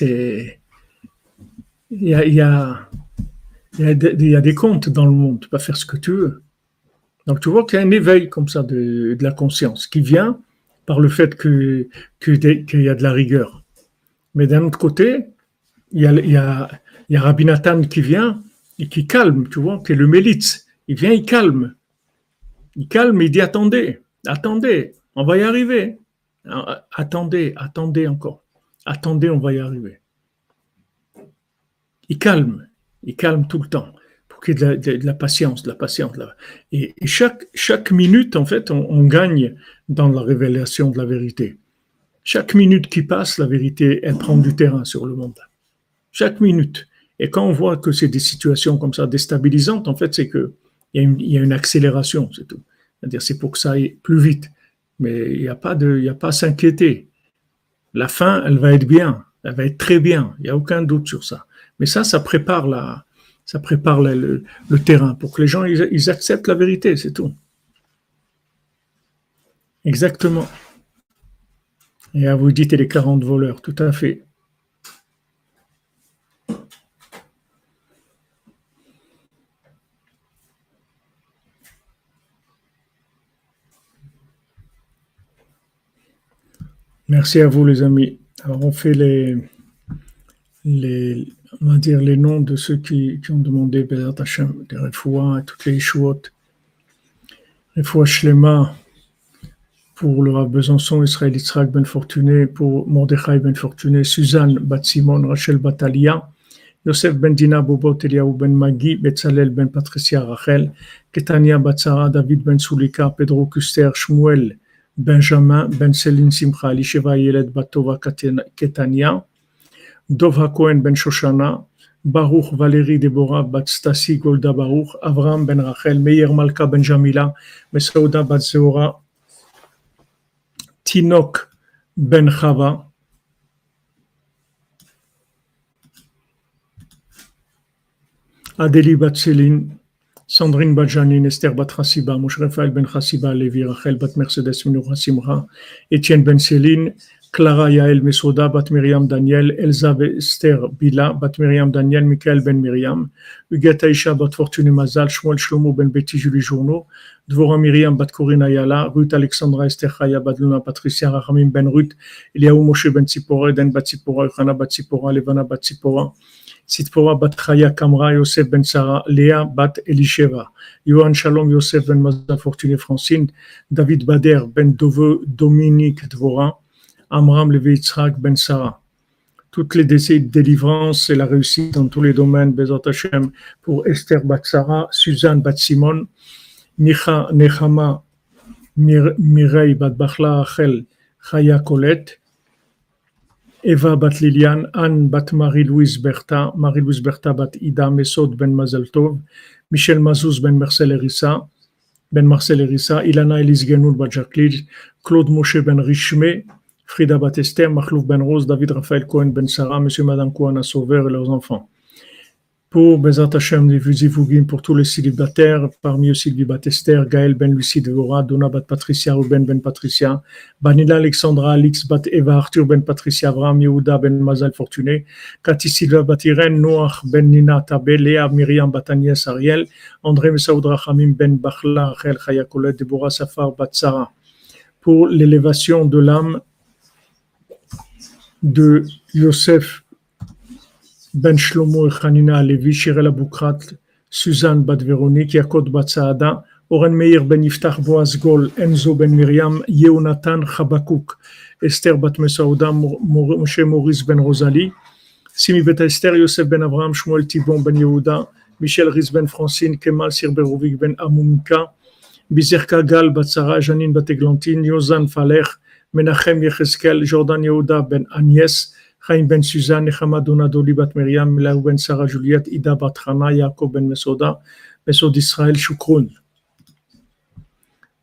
Il y a, il il y a des comptes dans le monde, tu peux faire ce que tu veux. Donc tu vois qu'il y a un éveil comme ça de, la conscience qui vient par le fait qu'il que, y a de la rigueur. Mais d'un autre côté, il y a, il Rabbi Nathan qui vient et qui calme, tu vois, qui est le Mélitz. Il vient, il calme. Il calme, il dit attendez, attendez, on va y arriver. Attendez, attendez encore. Attendez, on va y arriver. Il calme, il calme tout le temps qu'il y ait de la, patience, de la patience. Et, chaque, chaque minute, en fait, on, gagne dans la révélation de la vérité. Chaque minute qui passe, la vérité, elle prend du terrain sur le monde. Chaque minute. Et quand on voit que c'est des situations comme ça déstabilisantes, en fait, c'est que il y, a une, accélération, c'est tout. C'est-à-dire, c'est pour que ça aille plus vite. Mais il n'y a de, y a pas à s'inquiéter. La fin, elle va être bien, elle va être très bien. Il n'y a aucun doute sur ça. Mais ça, ça prépare la, ça prépare le, terrain pour que les gens ils, acceptent la vérité, c'est tout. Exactement. Et à vous dites les 40 voleurs, tout à fait. Merci à vous, les amis. Alors, on fait les, les, on va dire les noms de ceux qui, ont demandé Bézat Hashem, des Refoua, toutes les Yeshuot. Refoua Shlema pour le Rav Besançon, Israël Yitzhak Ben Fortuné, pour Mordechai Ben Fortuné, Suzanne Bat Simon, Rachel Batalia, Yosef Ben Dina Bobot Eliaou Ben Magi, Betzalel Ben Patricia Rachel, Ketania Batsara, David Ben Sulika, Pedro Kuster, Shmuel, Benjamin Ben Selin Simcha, Lisheva Yeled Batova Ketania, Dov Cohen Ben Shoshana, Baruch Valérie Deborah Bat Stasi Golda Baruch, Avram Ben Rachel, Meir Malka Ben Jamila, Mesauda Tinok Ben Chava, Adeli Bat Sandrine Bajanin, Esther Bat Hassiba, Moshe Ben Hassiba, Levi Rachel Bat Mercedes Minura Simra, Etienne Ben Clara Yael Mesoda, Bat Miriam Daniel, Elsa Esther Bila, Bat Miriam Daniel, Michael Ben Miriam, Huguette Aisha Bat Fortune Mazal, Shmuel Shlomo Ben Betty Julie Journeau, Dvora Miriam Bat Corina Yala, Ruth Alexandra Esther Chaya Bat Luna Patricia Rachamim Ben Ruth, Eliaou Moshe Ben Tzipora, Eden Bat Tzipora, Yochana Bat Tzipora, Levana Bat Tzipora, Sitpora bat Chaya Kamra, Yosef ben Sarah, Léa bat Elisheva, Yohan Shalom, Yosef ben Mazda Fortuné Francine, David Bader ben Dove, Dominique Dvora, Amram Levi Yitzhak ben Sarah. Toutes les décès de délivrance et la réussite dans tous les domaines, Bezot Hashem, pour Esther bat Sarah, Suzanne bat Simon, Micha Nechama, Mireille bat Bachla Achel, Chaya Colette, Eva bat Liliane, Anne bat Marie-Louise Bertha, Marie-Louise Bertha bat Ida Mesod ben Mazeltov, Michel Mazouz ben Marcel Erissa, ben Marcel Erissa, Ilana Elise Genoul bat Claude Moshe ben Richmé, Frida bat Esther, Mahlouf ben Rose, David Raphaël Cohen ben Sarah, Monsieur Madame Kouana Sauveur et leurs enfants. pour Bezat Hashem, les Vuzivugim, pour tous les célibataires, parmi eux Sylvie Batester, Gaël Ben Lucie de Gora, Donna Bat Patricia, Ruben Ben Patricia, Banila Alexandra, Alix Bat Eva, Arthur Ben Patricia, Abraham Yehuda Ben Mazal Fortuné, Cathy Silva Bat Irène, Noach Ben Nina Tabé, Léa Myriam Bat Agnès Ariel, André Messaoud Rachamim Ben Bachla, Rachel Chayakolet, Deborah Safar Bat Sarah, pour l'élévation de l'âme de Yosef Ben Shlomo Hanina Levi, Shirel Aboukrat, Suzanne Bat Véronique, Yakot Bat Saada, Oren Meir Ben Yiftach Boaz Gol, Enzo Ben Miriam, Yehonatan Chabakuk, Esther Bat Mesauda, Moshe Maurice Ben Rosalie, Simi Bet Esther, Yosef Ben Abraham, Shmuel Tibon Ben Yehuda, Michel Riz Ben Francine, Kemal Sirberovic Ben Amumika, Bizerka Gal Bat Janine Bat Eglantine, Yozan Faler, Menachem Ben Chaim ben Sarah Ida.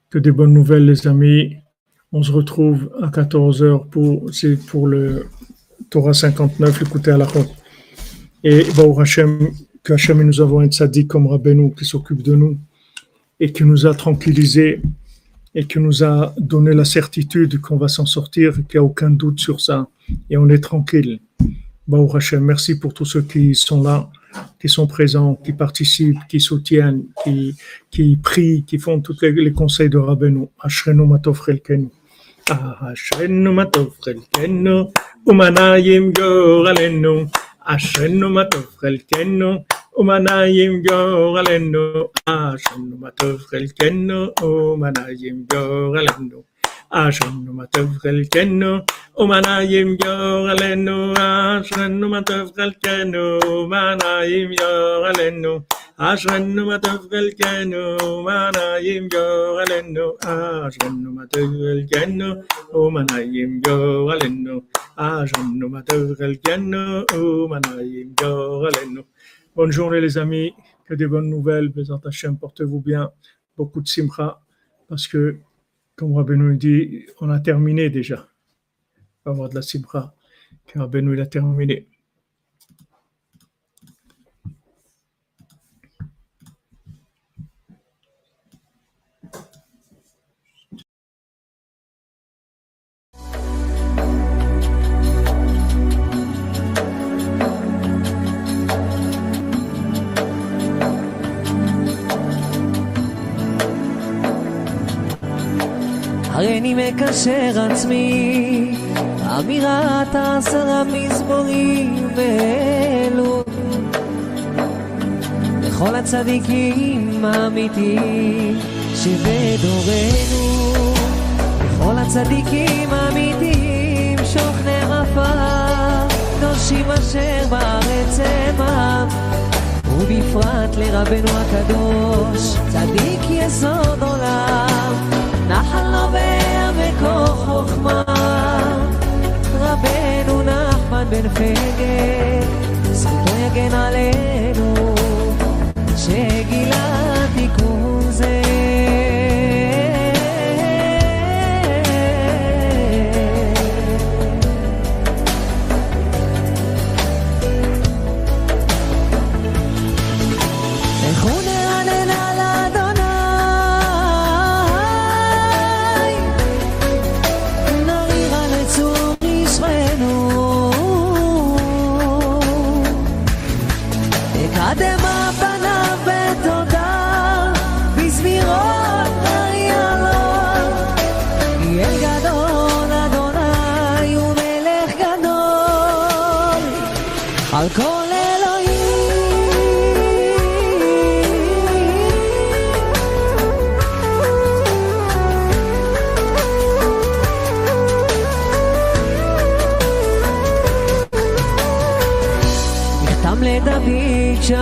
Que des bonnes nouvelles, les amis. On se retrouve à 14h pour, c'est pour le Torah 59, l'écouter à la route. Et que nous avons un tzaddik comme Rabbeinu qui s'occupe de nous et qui nous a tranquillisés et qui nous a donné la certitude qu'on va s'en sortir, qu'il n'y a aucun doute sur ça, et on est tranquille. Baou Hashem, merci pour tous ceux qui sont là, qui sont présents, qui participent, qui soutiennent, qui, prient, qui font tous les, conseils de Rabbeinu. Ashrenu matov chelkenu. Ashrenu matov chelkenu. Umanayim yoralenu. Ashrenu matov chelkenu. Omanayim, yo alenno, asanumatov elkenno, omanayim, yo alenno, asanumatov elkenno, omanayim, yo alenno, asanumatov elkenno, omanayim, yo alenno, asanumatov elkenno, omanayim, yo alenno, asanumatov elkenno, omanayim, yo alenno, asanumatov elkenno. Bonne journée les amis, que des bonnes nouvelles, Bézant Hachem, portez-vous bien, beaucoup de simcha, parce que, comme Rabbeinu dit, on a terminé déjà. On va avoir de la simcha, car Rabbeinu il a terminé. הריני מקשר עצמי, אמירת עשרה מזמורים ואלו. לכל הצדיקים האמיתיים שבדורנו, לכל הצדיקים האמיתיים שוכני עפר, קדושים אשר בארץ עמם. ובפרט לרבנו הקדוש, צדיק יסוד עולם, נחל נובע מקור חוכמה. רבנו נחמן בן פגל, זכותו יגן עלינו, שגילה תיקון זה.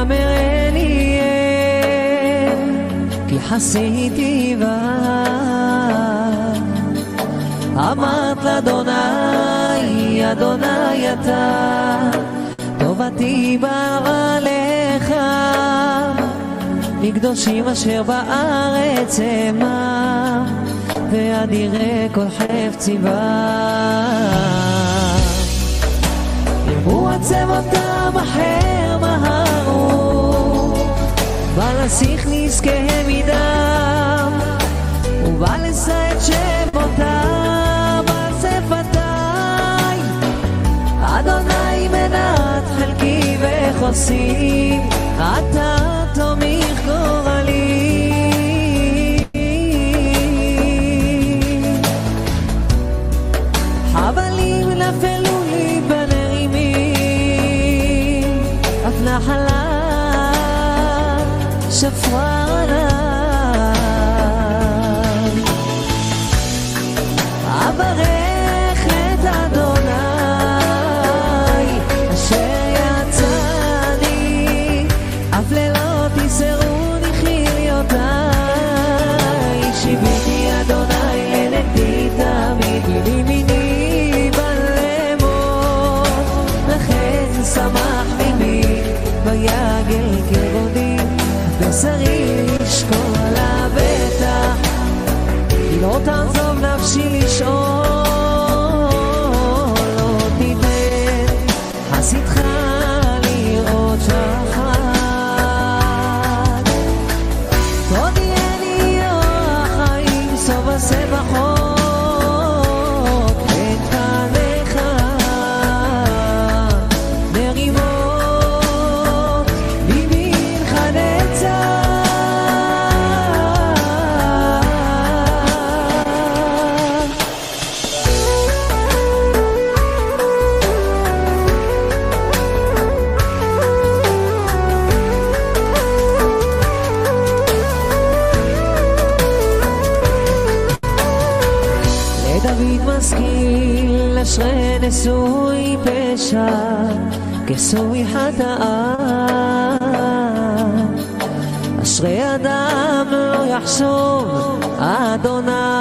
مرني כי חסיתי בך. אמרת לאדוני, אדוני אתה, טובתי ברא לך, מקדושים אשר בארץ המה, ואדירי כל חפצי בה. ירבו עצמותם החרמה ונסיך נזקיהם מדם, ובלשא את שמותם על שפתיי. אדוני מנת חלקי וחוסי, אתה The fly. zui pesha ke zui hata asre adam lo yachshov adonai.